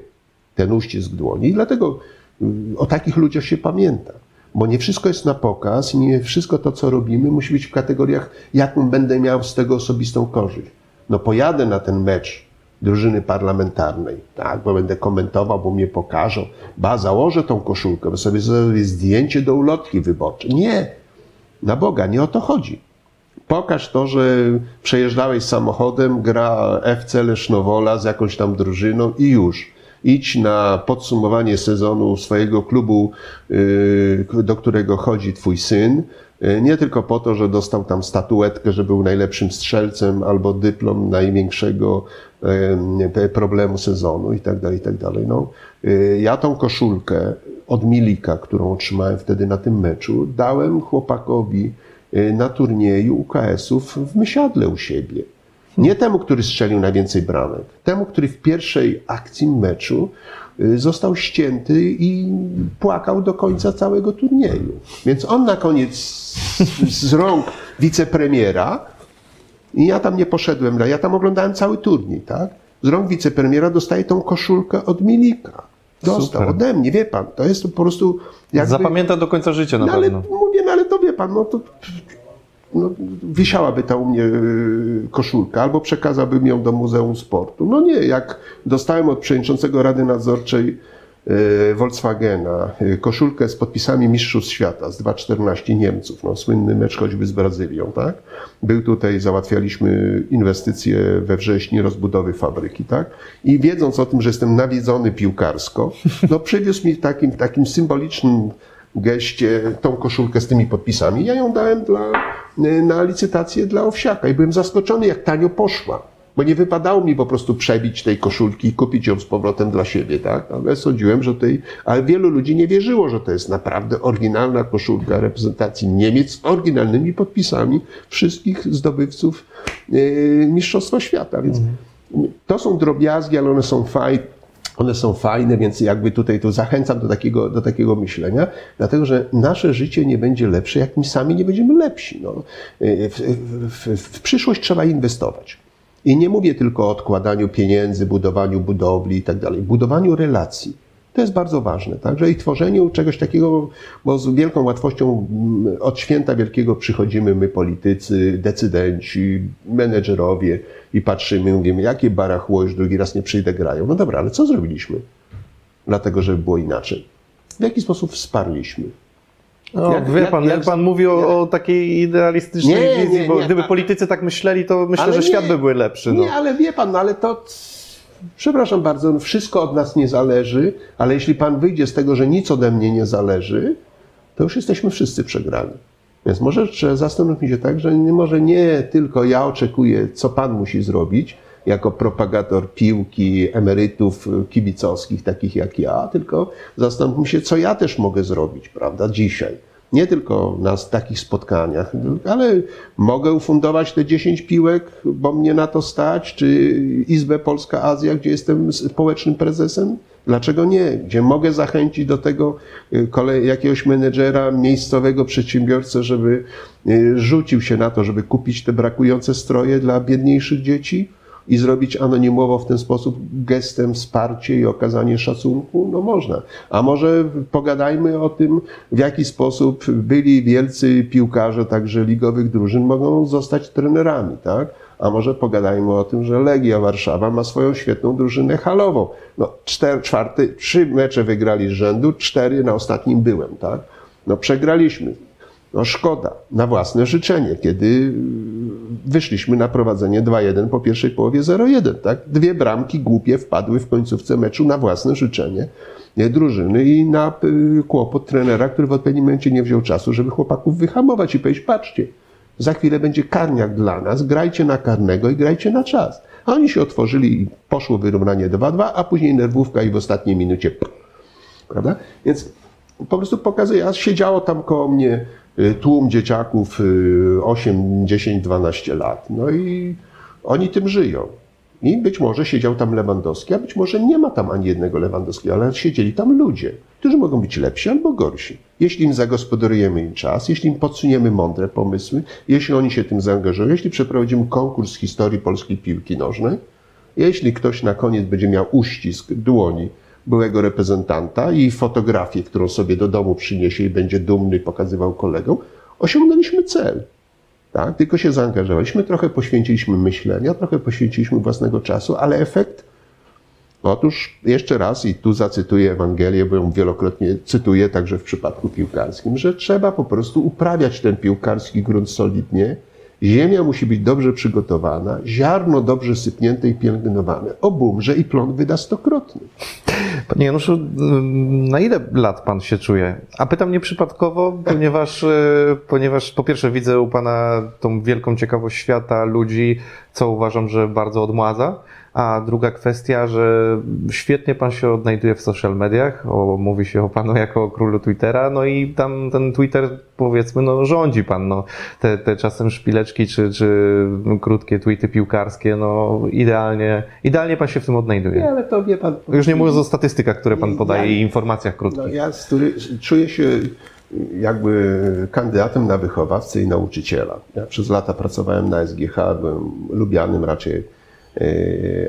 ten uścisk dłoni. I dlatego mm, o takich ludziach się pamięta. Bo nie wszystko jest na pokaz i nie wszystko to, co robimy, musi być w kategoriach, jaką będę miał z tego osobistą korzyść. No pojadę na ten mecz drużyny parlamentarnej, tak, bo będę komentował, bo mnie pokażą. Ba, założę tą koszulkę, bo sobie zrobię zdjęcie do ulotki wyborczej. Nie, na Boga, nie o to chodzi. Pokaż to, że przejeżdżałeś samochodem, gra FC Lesznowola z jakąś tam drużyną i już idź na podsumowanie sezonu swojego klubu, y, do którego chodzi twój syn. Y, nie tylko po to, że dostał tam statuetkę, że był najlepszym strzelcem albo dyplom największego problemu sezonu i tak dalej, i tak dalej. No, y, ja tą koszulkę od Milika, którą otrzymałem wtedy na tym meczu, dałem chłopakowi na turnieju UKS-ów w Mysiadle u siebie. Nie temu, który strzelił najwięcej bramek, temu, który w pierwszej akcji meczu y, został ścięty i płakał do końca całego turnieju. Więc on na koniec z rąk wicepremiera, i ja tam nie poszedłem, ja tam oglądałem cały turniej, tak? Z rąk wicepremiera dostaje tą koszulkę od Milika. Dostał Super. ode mnie, wie pan, to jest po prostu... Jakby... Zapamięta do końca życia na no, pewno. Ale, mówię, no ale to wie pan, no to no, wisiałaby ta u mnie y, koszulka, albo przekazałbym ją do Muzeum Sportu. No nie, jak dostałem od przewodniczącego Rady Nadzorczej y, Volkswagena y, koszulkę z podpisami Mistrzostw Świata z 2.14 Niemców, no, słynny mecz choćby z Brazylią, tak? Był tutaj, załatwialiśmy inwestycje we wrześniu rozbudowy fabryki, tak? I wiedząc o tym, że jestem nawiedzony piłkarsko, no przywiózł mi takim, takim symbolicznym geście tą koszulkę z tymi podpisami. Ja ją dałem dla, na licytację dla Owsiaka i byłem zaskoczony, jak tanio poszła. Bo nie wypadało mi po prostu przebić tej koszulki i kupić ją z powrotem dla siebie, tak? Ale sądziłem, że tej, ale wielu ludzi nie wierzyło, że to jest naprawdę oryginalna koszulka reprezentacji Niemiec z oryginalnymi podpisami wszystkich zdobywców yy, Mistrzostwa Świata. Więc mhm. to są drobiazgi, ale one są fajne one są fajne, więc jakby tutaj to zachęcam do takiego, do takiego myślenia, dlatego że nasze życie nie będzie lepsze, jak my sami nie będziemy lepsi. No. W, w, w przyszłość trzeba inwestować. I nie mówię tylko o odkładaniu pieniędzy, budowaniu budowli i tak dalej, budowaniu relacji. To jest bardzo ważne, także i tworzeniu czegoś takiego, bo z wielką łatwością mm, od święta wielkiego przychodzimy my politycy, decydenci, menedżerowie i patrzymy, mówimy, jakie barachło, już drugi raz nie przyjdę, grają. No dobra, ale co zrobiliśmy? Dlatego, żeby było inaczej. W jaki sposób wsparliśmy? No, jak, wie pan, jak, jak pan mówi o, o takiej idealistycznej nie, wizji, nie, bo gdyby politycy tak myśleli, to myślę, że świat by był lepszy. No. Nie, ale wie pan, no ale to przepraszam bardzo, no wszystko od nas nie zależy, ale jeśli Pan wyjdzie z tego, że nic ode mnie nie zależy, to już jesteśmy wszyscy przegrani. Więc może trzeba zastanowić się tak, że może nie tylko ja oczekuję, co Pan musi zrobić, jako propagator piłki, emerytów kibicowskich, takich jak ja, tylko zastanówmy się, co ja też mogę zrobić, prawda, dzisiaj Nie tylko na takich spotkaniach, ale mogę ufundować te 10 piłek, bo mnie na to stać, czy Izbę Polska Azja, gdzie jestem społecznym prezesem. Dlaczego nie? Gdzie mogę zachęcić do tego y, jakiegoś menedżera, miejscowego przedsiębiorcę, żeby y, rzucił się na to, żeby kupić te brakujące stroje dla biedniejszych dzieci? I zrobić anonimowo w ten sposób gestem wsparcie i okazanie szacunku? No można. A może pogadajmy o tym, w jaki sposób byli wielcy piłkarze, także ligowych drużyn, mogą zostać trenerami, tak? A może pogadajmy o tym, że Legia Warszawa ma swoją świetną drużynę halową. No, cztery, czwarty, trzy mecze wygrali z rzędu, cztery na ostatnim byłem, tak? No, przegraliśmy. No szkoda, na własne życzenie, kiedy wyszliśmy na prowadzenie 2-1 po pierwszej połowie 0-1. Tak? Dwie bramki głupie wpadły w końcówce meczu na własne życzenie drużyny i na y, kłopot trenera, który w odpowiednim momencie nie wziął czasu, żeby chłopaków wyhamować i powiedzieć, patrzcie, za chwilę będzie karniak dla nas, grajcie na karnego i grajcie na czas. A oni się otworzyli i poszło wyrównanie 2-2, a później nerwówka i w ostatniej minucie Prawda? Więc po prostu pokazuję, a siedziało tam koło mnie tłum dzieciaków 8, 10, 12 lat. No i oni tym żyją. I być może siedział tam Lewandowski, a być może nie ma tam ani jednego Lewandowskiego, ale siedzieli tam ludzie, którzy mogą być lepsi albo gorsi. Jeśli im zagospodarujemy im czas, jeśli im podsuniemy mądre pomysły, jeśli oni się tym zaangażują, jeśli przeprowadzimy konkurs historii polskiej piłki nożnej, jeśli ktoś na koniec będzie miał uścisk dłoni byłego reprezentanta i fotografię, którą sobie do domu przyniesie i będzie dumny pokazywał kolegom, osiągnęliśmy cel. Tak? Tylko się zaangażowaliśmy, trochę poświęciliśmy myślenia, trochę poświęciliśmy własnego czasu, ale efekt Otóż jeszcze raz, i tu zacytuję Ewangelię, bo ją wielokrotnie cytuję także w przypadku piłkarskim, że trzeba po prostu uprawiać ten piłkarski grunt solidnie, Ziemia musi być dobrze przygotowana, ziarno dobrze sypnięte i pielęgnowane. Obumrze i plon wyda stokrotny. Panie Januszu, na ile lat pan się czuje? A pytam nieprzypadkowo, ponieważ, e, ponieważ po pierwsze widzę u pana tą wielką ciekawość świata, ludzi, co uważam, że bardzo odmładza. A druga kwestia, że świetnie pan się odnajduje w social mediach, o, mówi się o panu jako o królu Twittera, no i tam ten Twitter, powiedzmy, no rządzi pan, no. Te, te czasem szpileczki czy, czy krótkie tweety piłkarskie, no idealnie, idealnie pan się w tym odnajduje. Nie, ale to wie pan... Już nie mówiąc o statystykach, które pan podaje ja, i informacjach krótkich. No ja czuję się jakby kandydatem na wychowawcę i nauczyciela. Ja przez lata pracowałem na SGH, byłem lubianym raczej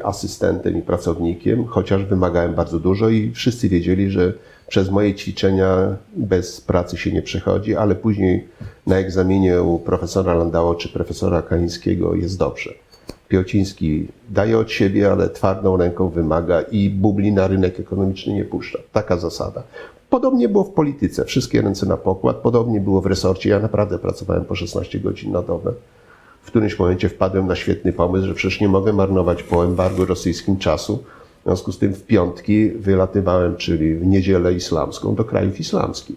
asystentem i pracownikiem, chociaż wymagałem bardzo dużo i wszyscy wiedzieli, że przez moje ćwiczenia bez pracy się nie przechodzi, ale później na egzaminie u profesora Landało czy profesora Kalińskiego jest dobrze. Piociński daje od siebie, ale twardą ręką wymaga i bubli na rynek ekonomiczny nie puszcza. Taka zasada. Podobnie było w polityce. Wszystkie ręce na pokład. Podobnie było w resorcie. Ja naprawdę pracowałem po 16 godzin na dobę w którymś momencie wpadłem na świetny pomysł, że przecież nie mogę marnować po embargu rosyjskim czasu. W związku z tym w piątki wylatywałem, czyli w niedzielę islamską, do krajów islamskich.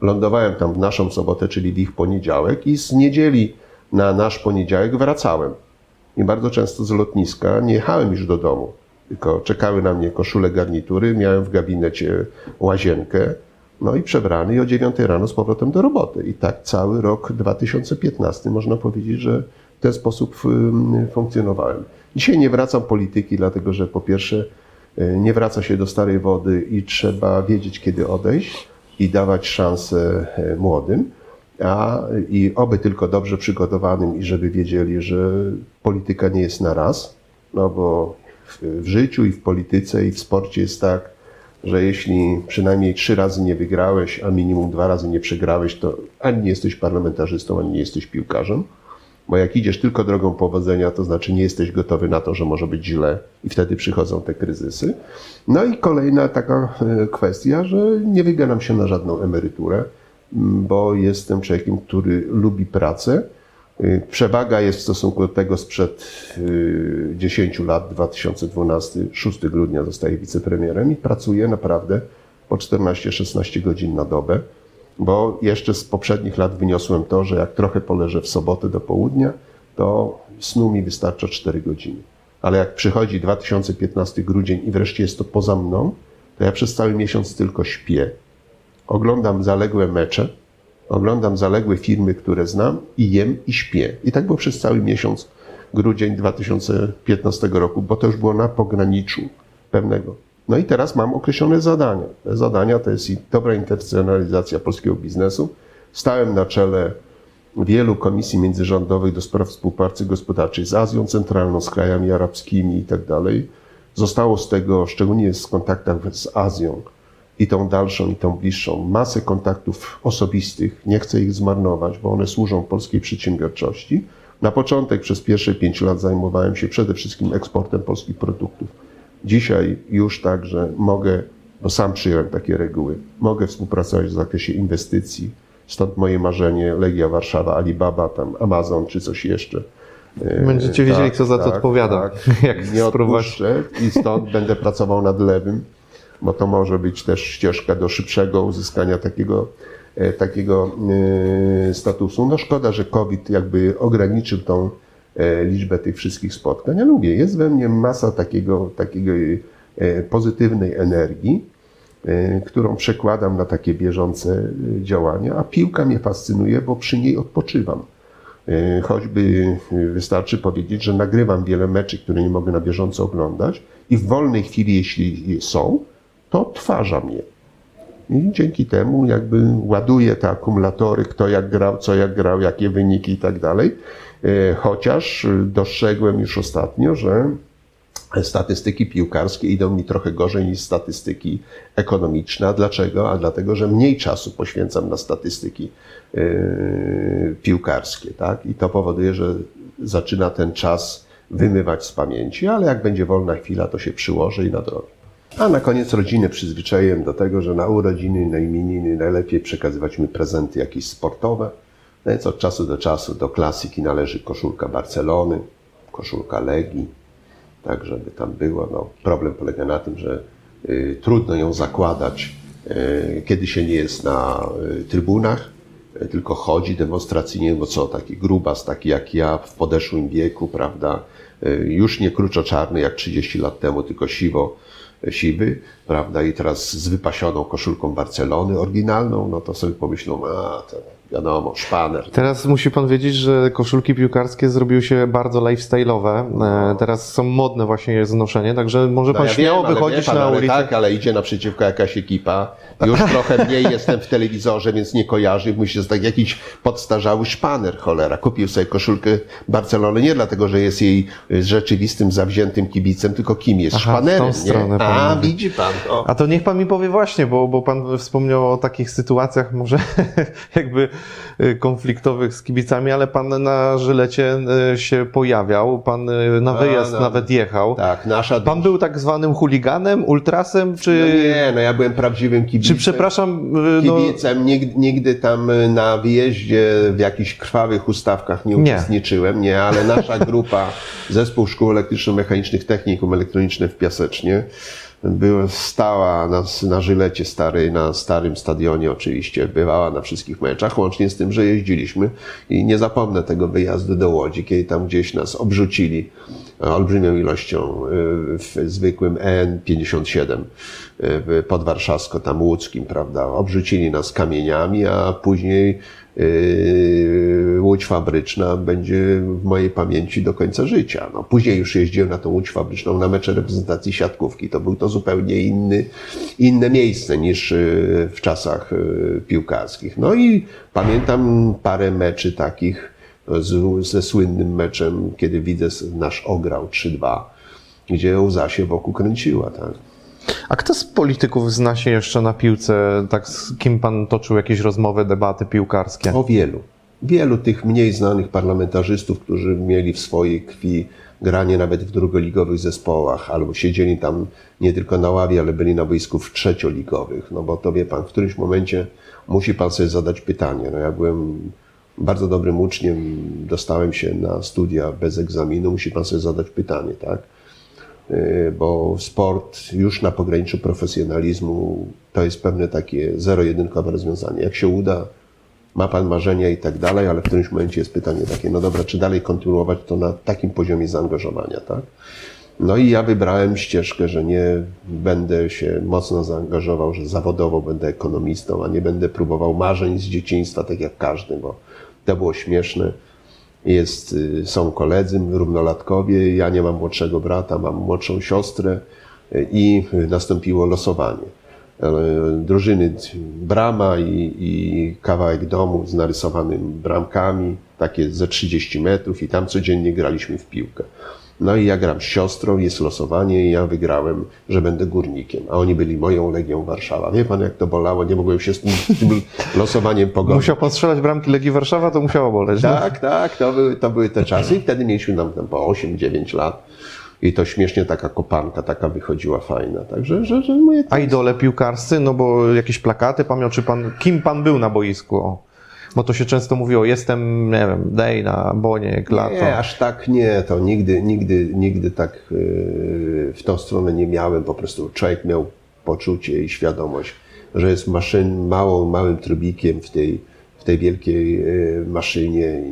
Lądowałem tam w naszą sobotę, czyli w ich poniedziałek i z niedzieli na nasz poniedziałek wracałem. I bardzo często z lotniska nie jechałem już do domu, tylko czekały na mnie koszule garnitury, miałem w gabinecie łazienkę, no i przebrany i o 9 rano z powrotem do roboty. I tak cały rok 2015 można powiedzieć, że w ten sposób funkcjonowałem. Dzisiaj nie wracam polityki, dlatego że po pierwsze y, nie wraca się do starej wody i trzeba wiedzieć, kiedy odejść i dawać szansę y, młodym, a i oby tylko dobrze przygotowanym i żeby wiedzieli, że polityka nie jest na raz, no bo w, w życiu i w polityce i w sporcie jest tak, że jeśli przynajmniej trzy razy nie wygrałeś, a minimum dwa razy nie przegrałeś, to ani nie jesteś parlamentarzystą, ani nie jesteś piłkarzem. Bo jak idziesz tylko drogą powodzenia, to znaczy nie jesteś gotowy na to, że może być źle i wtedy przychodzą te kryzysy. No i kolejna taka e, kwestia, że nie wybieram się na żadną emeryturę, bo jestem człowiekiem, który lubi pracę, przewaga jest w stosunku do tego sprzed 10 y, lat, 2012, 6 grudnia zostaje wicepremierem i pracuje naprawdę po 14-16 godzin na dobę, bo jeszcze z poprzednich lat wyniosłem to, że jak trochę poleżę w sobotę do południa, to snu mi wystarcza 4 godziny. Ale jak przychodzi 2015 grudzień i wreszcie jest to poza mną, to ja przez cały miesiąc tylko śpię, oglądam zaległe mecze, Oglądam zaległe firmy, które znam i jem i śpię. I tak było przez cały miesiąc grudzień 2015 roku, bo to już było na pograniczu pewnego. No i teraz mam określone zadania. Te zadania to jest i dobra internacjonalizacja polskiego biznesu. Stałem na czele wielu komisji międzyrządowych do spraw współpracy gospodarczej z Azją Centralną, z krajami arabskimi i tak. Zostało z tego, szczególnie w kontaktach z Azją i tą dalszą, i tą bliższą, masę kontaktów osobistych. Nie chcę ich zmarnować, bo one służą polskiej przedsiębiorczości. Na początek przez pierwsze pięć lat zajmowałem się przede wszystkim eksportem polskich produktów. Dzisiaj już także mogę, bo sam przyjąłem takie reguły, mogę współpracować w zakresie inwestycji, Stąd moje marzenie Legia Warszawa, Alibaba, tam Amazon czy coś jeszcze. E, Będziecie wiedzieli, tak, kto za to tak, odpowiada. Tak. [laughs] Jak nie odpuszczę i stąd będę pracował nad lewym, bo to może być też ścieżka do szybszego uzyskania takiego, e, takiego e, statusu. No szkoda, że COVID jakby ograniczył tą liczbę tych wszystkich spotkań. Ja lubię, jest we mnie masa takiego, takiego pozytywnej energii E, którą przekładam na takie bieżące e, działania, a piłka mnie fascynuje, bo przy niej odpoczywam. E, choćby wystarczy powiedzieć, że nagrywam wiele meczy, które nie mogę na bieżąco oglądać i w wolnej chwili, jeśli są, to odtwarzam je. I dzięki temu jakby ładuję te akumulatory, kto jak grał, co jak grał, jakie wyniki i tak dalej. Chociaż dostrzegłem już ostatnio, że statystyki piłkarskie idą mi trochę gorzej niż statystyki ekonomiczne. A dlaczego? A dlatego, że mniej czasu poświęcam na statystyki yy, piłkarskie. Tak? I to powoduje, że zaczyna ten czas wymywać z pamięci, ale jak będzie wolna chwila, to się przyłoży i nadrobi. A na koniec rodziny przyzwyczaiłem do tego, że na urodziny, na imieniny najlepiej przekazywać mi prezenty jakieś sportowe. No więc od czasu do czasu do klasyki należy koszulka Barcelony, koszulka Legii, tak żeby tam było. No, problem polega na tym, że y, trudno ją zakładać, y, kiedy się nie jest na y, trybunach, y, tylko chodzi demonstracyjnie, bo co, taki grubas, taki jak ja w podeszłym wieku, prawda, y, już nie kruczo-czarny jak 30 lat temu, tylko siwo, siwy, prawda, i teraz z wypasioną koszulką Barcelony oryginalną, no to sobie pomyślą, a, to wiadomo, szpaner. Teraz musi pan wiedzieć, że koszulki piłkarskie zrobiły się bardzo lifestyle'owe. No. Teraz są modne właśnie je znoszenie, także może no pan ja śmiało wiem, wychodzić pan, na ulicę. Tak, ale idzie naprzeciwko jakaś ekipa. Już trochę mniej jestem w telewizorze, więc nie kojarzy. Musi to tak jakiś podstarzały szpaner, cholera. Kupił sobie koszulkę Barcelony nie dlatego, że jest jej rzeczywistym, zawziętym kibicem, tylko kim jest Aha, szpanerem. Stronę, A, widzi pan. O. A to niech pan mi powie właśnie, bo, bo pan wspomniał o takich sytuacjach może [laughs] jakby Y, konfliktowych z kibicami, ale pan na Żylecie y, się pojawiał, pan y, na wyjazd no, nawet jechał. Tak, nasza... Pan był tak zwanym chuliganem, ultrasem, czy... No nie, no ja byłem prawdziwym kibicem. Czy przepraszam... No... Kibicem, nigdy, nigdy tam na wyjeździe w jakichś krwawych ustawkach nie uczestniczyłem, nie, nie ale nasza grupa, [laughs] Zespół Szkół Elektryczno-Mechanicznych Technikum Elektroniczne w Piasecznie, była stała na, na Żylecie starej, na starym stadionie oczywiście, bywała na wszystkich meczach, łącznie z tym, że jeździliśmy i nie zapomnę tego wyjazdu do Łodzi, kiedy tam gdzieś nas obrzucili olbrzymią ilością y, w zwykłym EN57 y, pod Warszawsko, tam łódzkim, prawda, obrzucili nas kamieniami, a później łódź fabryczna będzie w mojej pamięci do końca życia. No, później już jeździłem na tą łódź fabryczną na mecze reprezentacji siatkówki. To był to zupełnie inny, inne miejsce niż yy, w czasach yy, piłkarskich. No i pamiętam parę meczy takich z, ze słynnym meczem, kiedy widzę nasz ograł 3-2, gdzie łza się wokół kręciła. Tak? A kto z polityków zna się jeszcze na piłce, tak z kim pan toczył jakieś rozmowy, debaty piłkarskie? O wielu. Wielu tych mniej znanych parlamentarzystów, którzy mieli w swojej krwi granie nawet w drugoligowych zespołach, albo siedzieli tam nie tylko na ławie, ale byli na boisku w trzecioligowych. No bo to wie pan, w którymś momencie musi pan sobie zadać pytanie. No ja byłem bardzo dobrym uczniem, dostałem się na studia bez egzaminu, musi pan sobie zadać pytanie, tak? Y, bo sport już na pograniczu profesjonalizmu to jest pewne takie zero-jedynkowe rozwiązanie. Jak się uda, ma pan marzenia i tak dalej, ale w którymś momencie jest pytanie takie, no dobra, czy dalej kontynuować to na takim poziomie zaangażowania, tak? No i ja wybrałem ścieżkę, że nie będę się mocno zaangażował, że zawodowo będę ekonomistą, a nie będę próbował marzeń z dzieciństwa, tak jak każdy, bo to było śmieszne. Jest, y, są koledzy, równolatkowie, ja nie mam młodszego brata, mam młodszą siostrę y, i nastąpiło losowanie. E, drużyny brama i, i kawałek domu z narysowanymi bramkami, takie ze 30 metrów i tam codziennie graliśmy w piłkę. No i ja gram z siostrą, jest losowanie i ja wygrałem, że będę górnikiem, a oni byli moją Legią Warszawa. Wie pan, jak to bolało? Nie mogłem się z tym, tym losowaniem [laughs] pogodzić. Musiał pan strzelać bramki Legii Warszawa, to musiało boleć. Tak, no? tak, to były, to były te czasy i wtedy mieliśmy tam, tam po 8-9 lat. I to śmiesznie taka kopanka taka wychodziła fajna. Także, że, że moje... A idole piłkarscy, no bo jakieś plakaty pan czy pan, kim pan był na boisku? O. Bo to się często mówiło, jestem, nie wiem, Dej na Bonie, Klato. Nie, aż tak nie, to nigdy, nigdy, nigdy tak yy, w tą stronę nie miałem. Po prostu człowiek miał poczucie i świadomość, że jest maszyn, małą, małym trybikiem w tej, w tej wielkiej yy, maszynie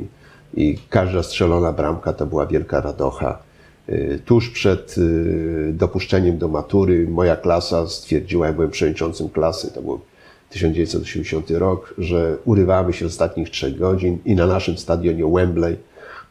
i, i każda strzelona bramka to była wielka radocha. Yy, tuż przed dopuszczeniem do matury moja klasa stwierdziła, ja byłem przewodniczącym klasy, to było 1980 rok, że urywamy się ostatnich trzech godzin i na naszym stadionie Wembley,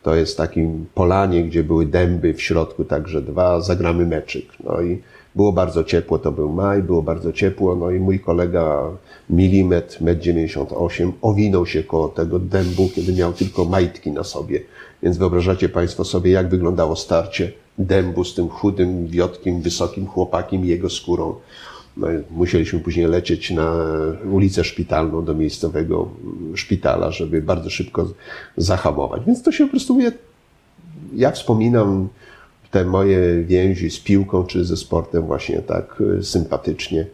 to jest takim polanie, gdzie były dęby w środku, także dwa, zagramy meczyk. No i było bardzo ciepło, to był maj, było bardzo ciepło, no i mój kolega milimetr, metr 98 owinął się koło tego dębu, kiedy miał tylko majtki na sobie. Więc wyobrażacie Państwo sobie, jak wyglądało starcie dębu z tym chudym, wiotkim, wysokim chłopakiem i jego skórą. Musieliśmy później lecieć na ulicę szpitalną do miejscowego szpitala, żeby bardzo szybko zahamować. Więc to się po prostu, ja, ja wspominam te moje więzi z piłką czy ze sportem właśnie tak sympatycznie,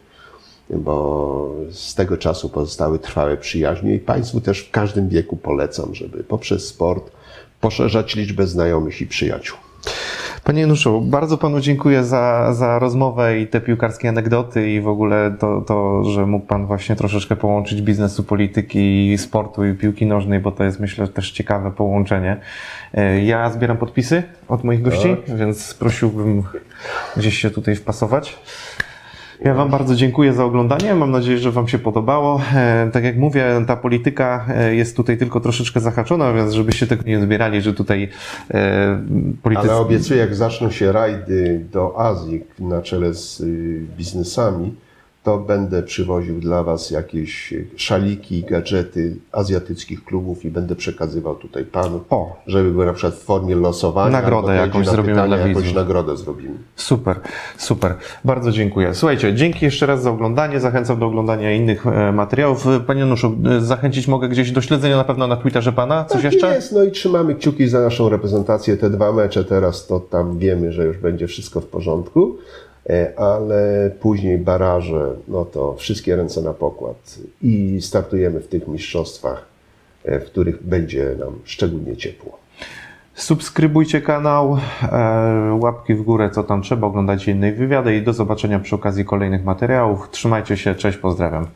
bo z tego czasu pozostały trwałe przyjaźnie i Państwu też w każdym wieku polecam, żeby poprzez sport poszerzać liczbę znajomych i przyjaciół. Panie Januszu, bardzo Panu dziękuję za, za rozmowę i te piłkarskie anegdoty i w ogóle to, to, że mógł Pan właśnie troszeczkę połączyć biznesu, polityki, sportu i piłki nożnej, bo to jest myślę też ciekawe połączenie. E, ja zbieram podpisy od moich gości, tak. więc prosiłbym gdzieś się tutaj wpasować. Ja Wam bardzo dziękuję za oglądanie. Mam nadzieję, że Wam się podobało. E, tak jak mówię, ta polityka e, jest tutaj tylko troszeczkę zahaczona, więc żebyście tego nie odbierali, że tutaj e, politycy... Ale obiecuję, jak zaczną się rajdy do Azji na czele z y, biznesami, to będę przywoził dla Was jakieś szaliki, gadżety azjatyckich klubów i będę przekazywał tutaj Panu, o. żeby były na przykład w formie losowania. Nagrodę jakąś na zrobimy pytania, dla Jakąś nagrodę zrobimy. Super, super. Bardzo dziękuję. Słuchajcie, dzięki jeszcze raz za oglądanie. Zachęcam do oglądania innych e, materiałów. Panie Januszu, e, zachęcić mogę gdzieś do śledzenia na pewno na Twitterze Pana? Coś tak jeszcze? jest, no i trzymamy kciuki za naszą reprezentację. Te dwa mecze teraz to tam wiemy, że już będzie wszystko w porządku. E, ale później baraże, no to wszystkie ręce na pokład i startujemy w tych mistrzostwach, e, w których będzie nam szczególnie ciepło. Subskrybujcie kanał, e, łapki w górę, co tam trzeba, oglądajcie inne wywiady i do zobaczenia przy okazji kolejnych materiałów. Trzymajcie się, cześć, pozdrawiam.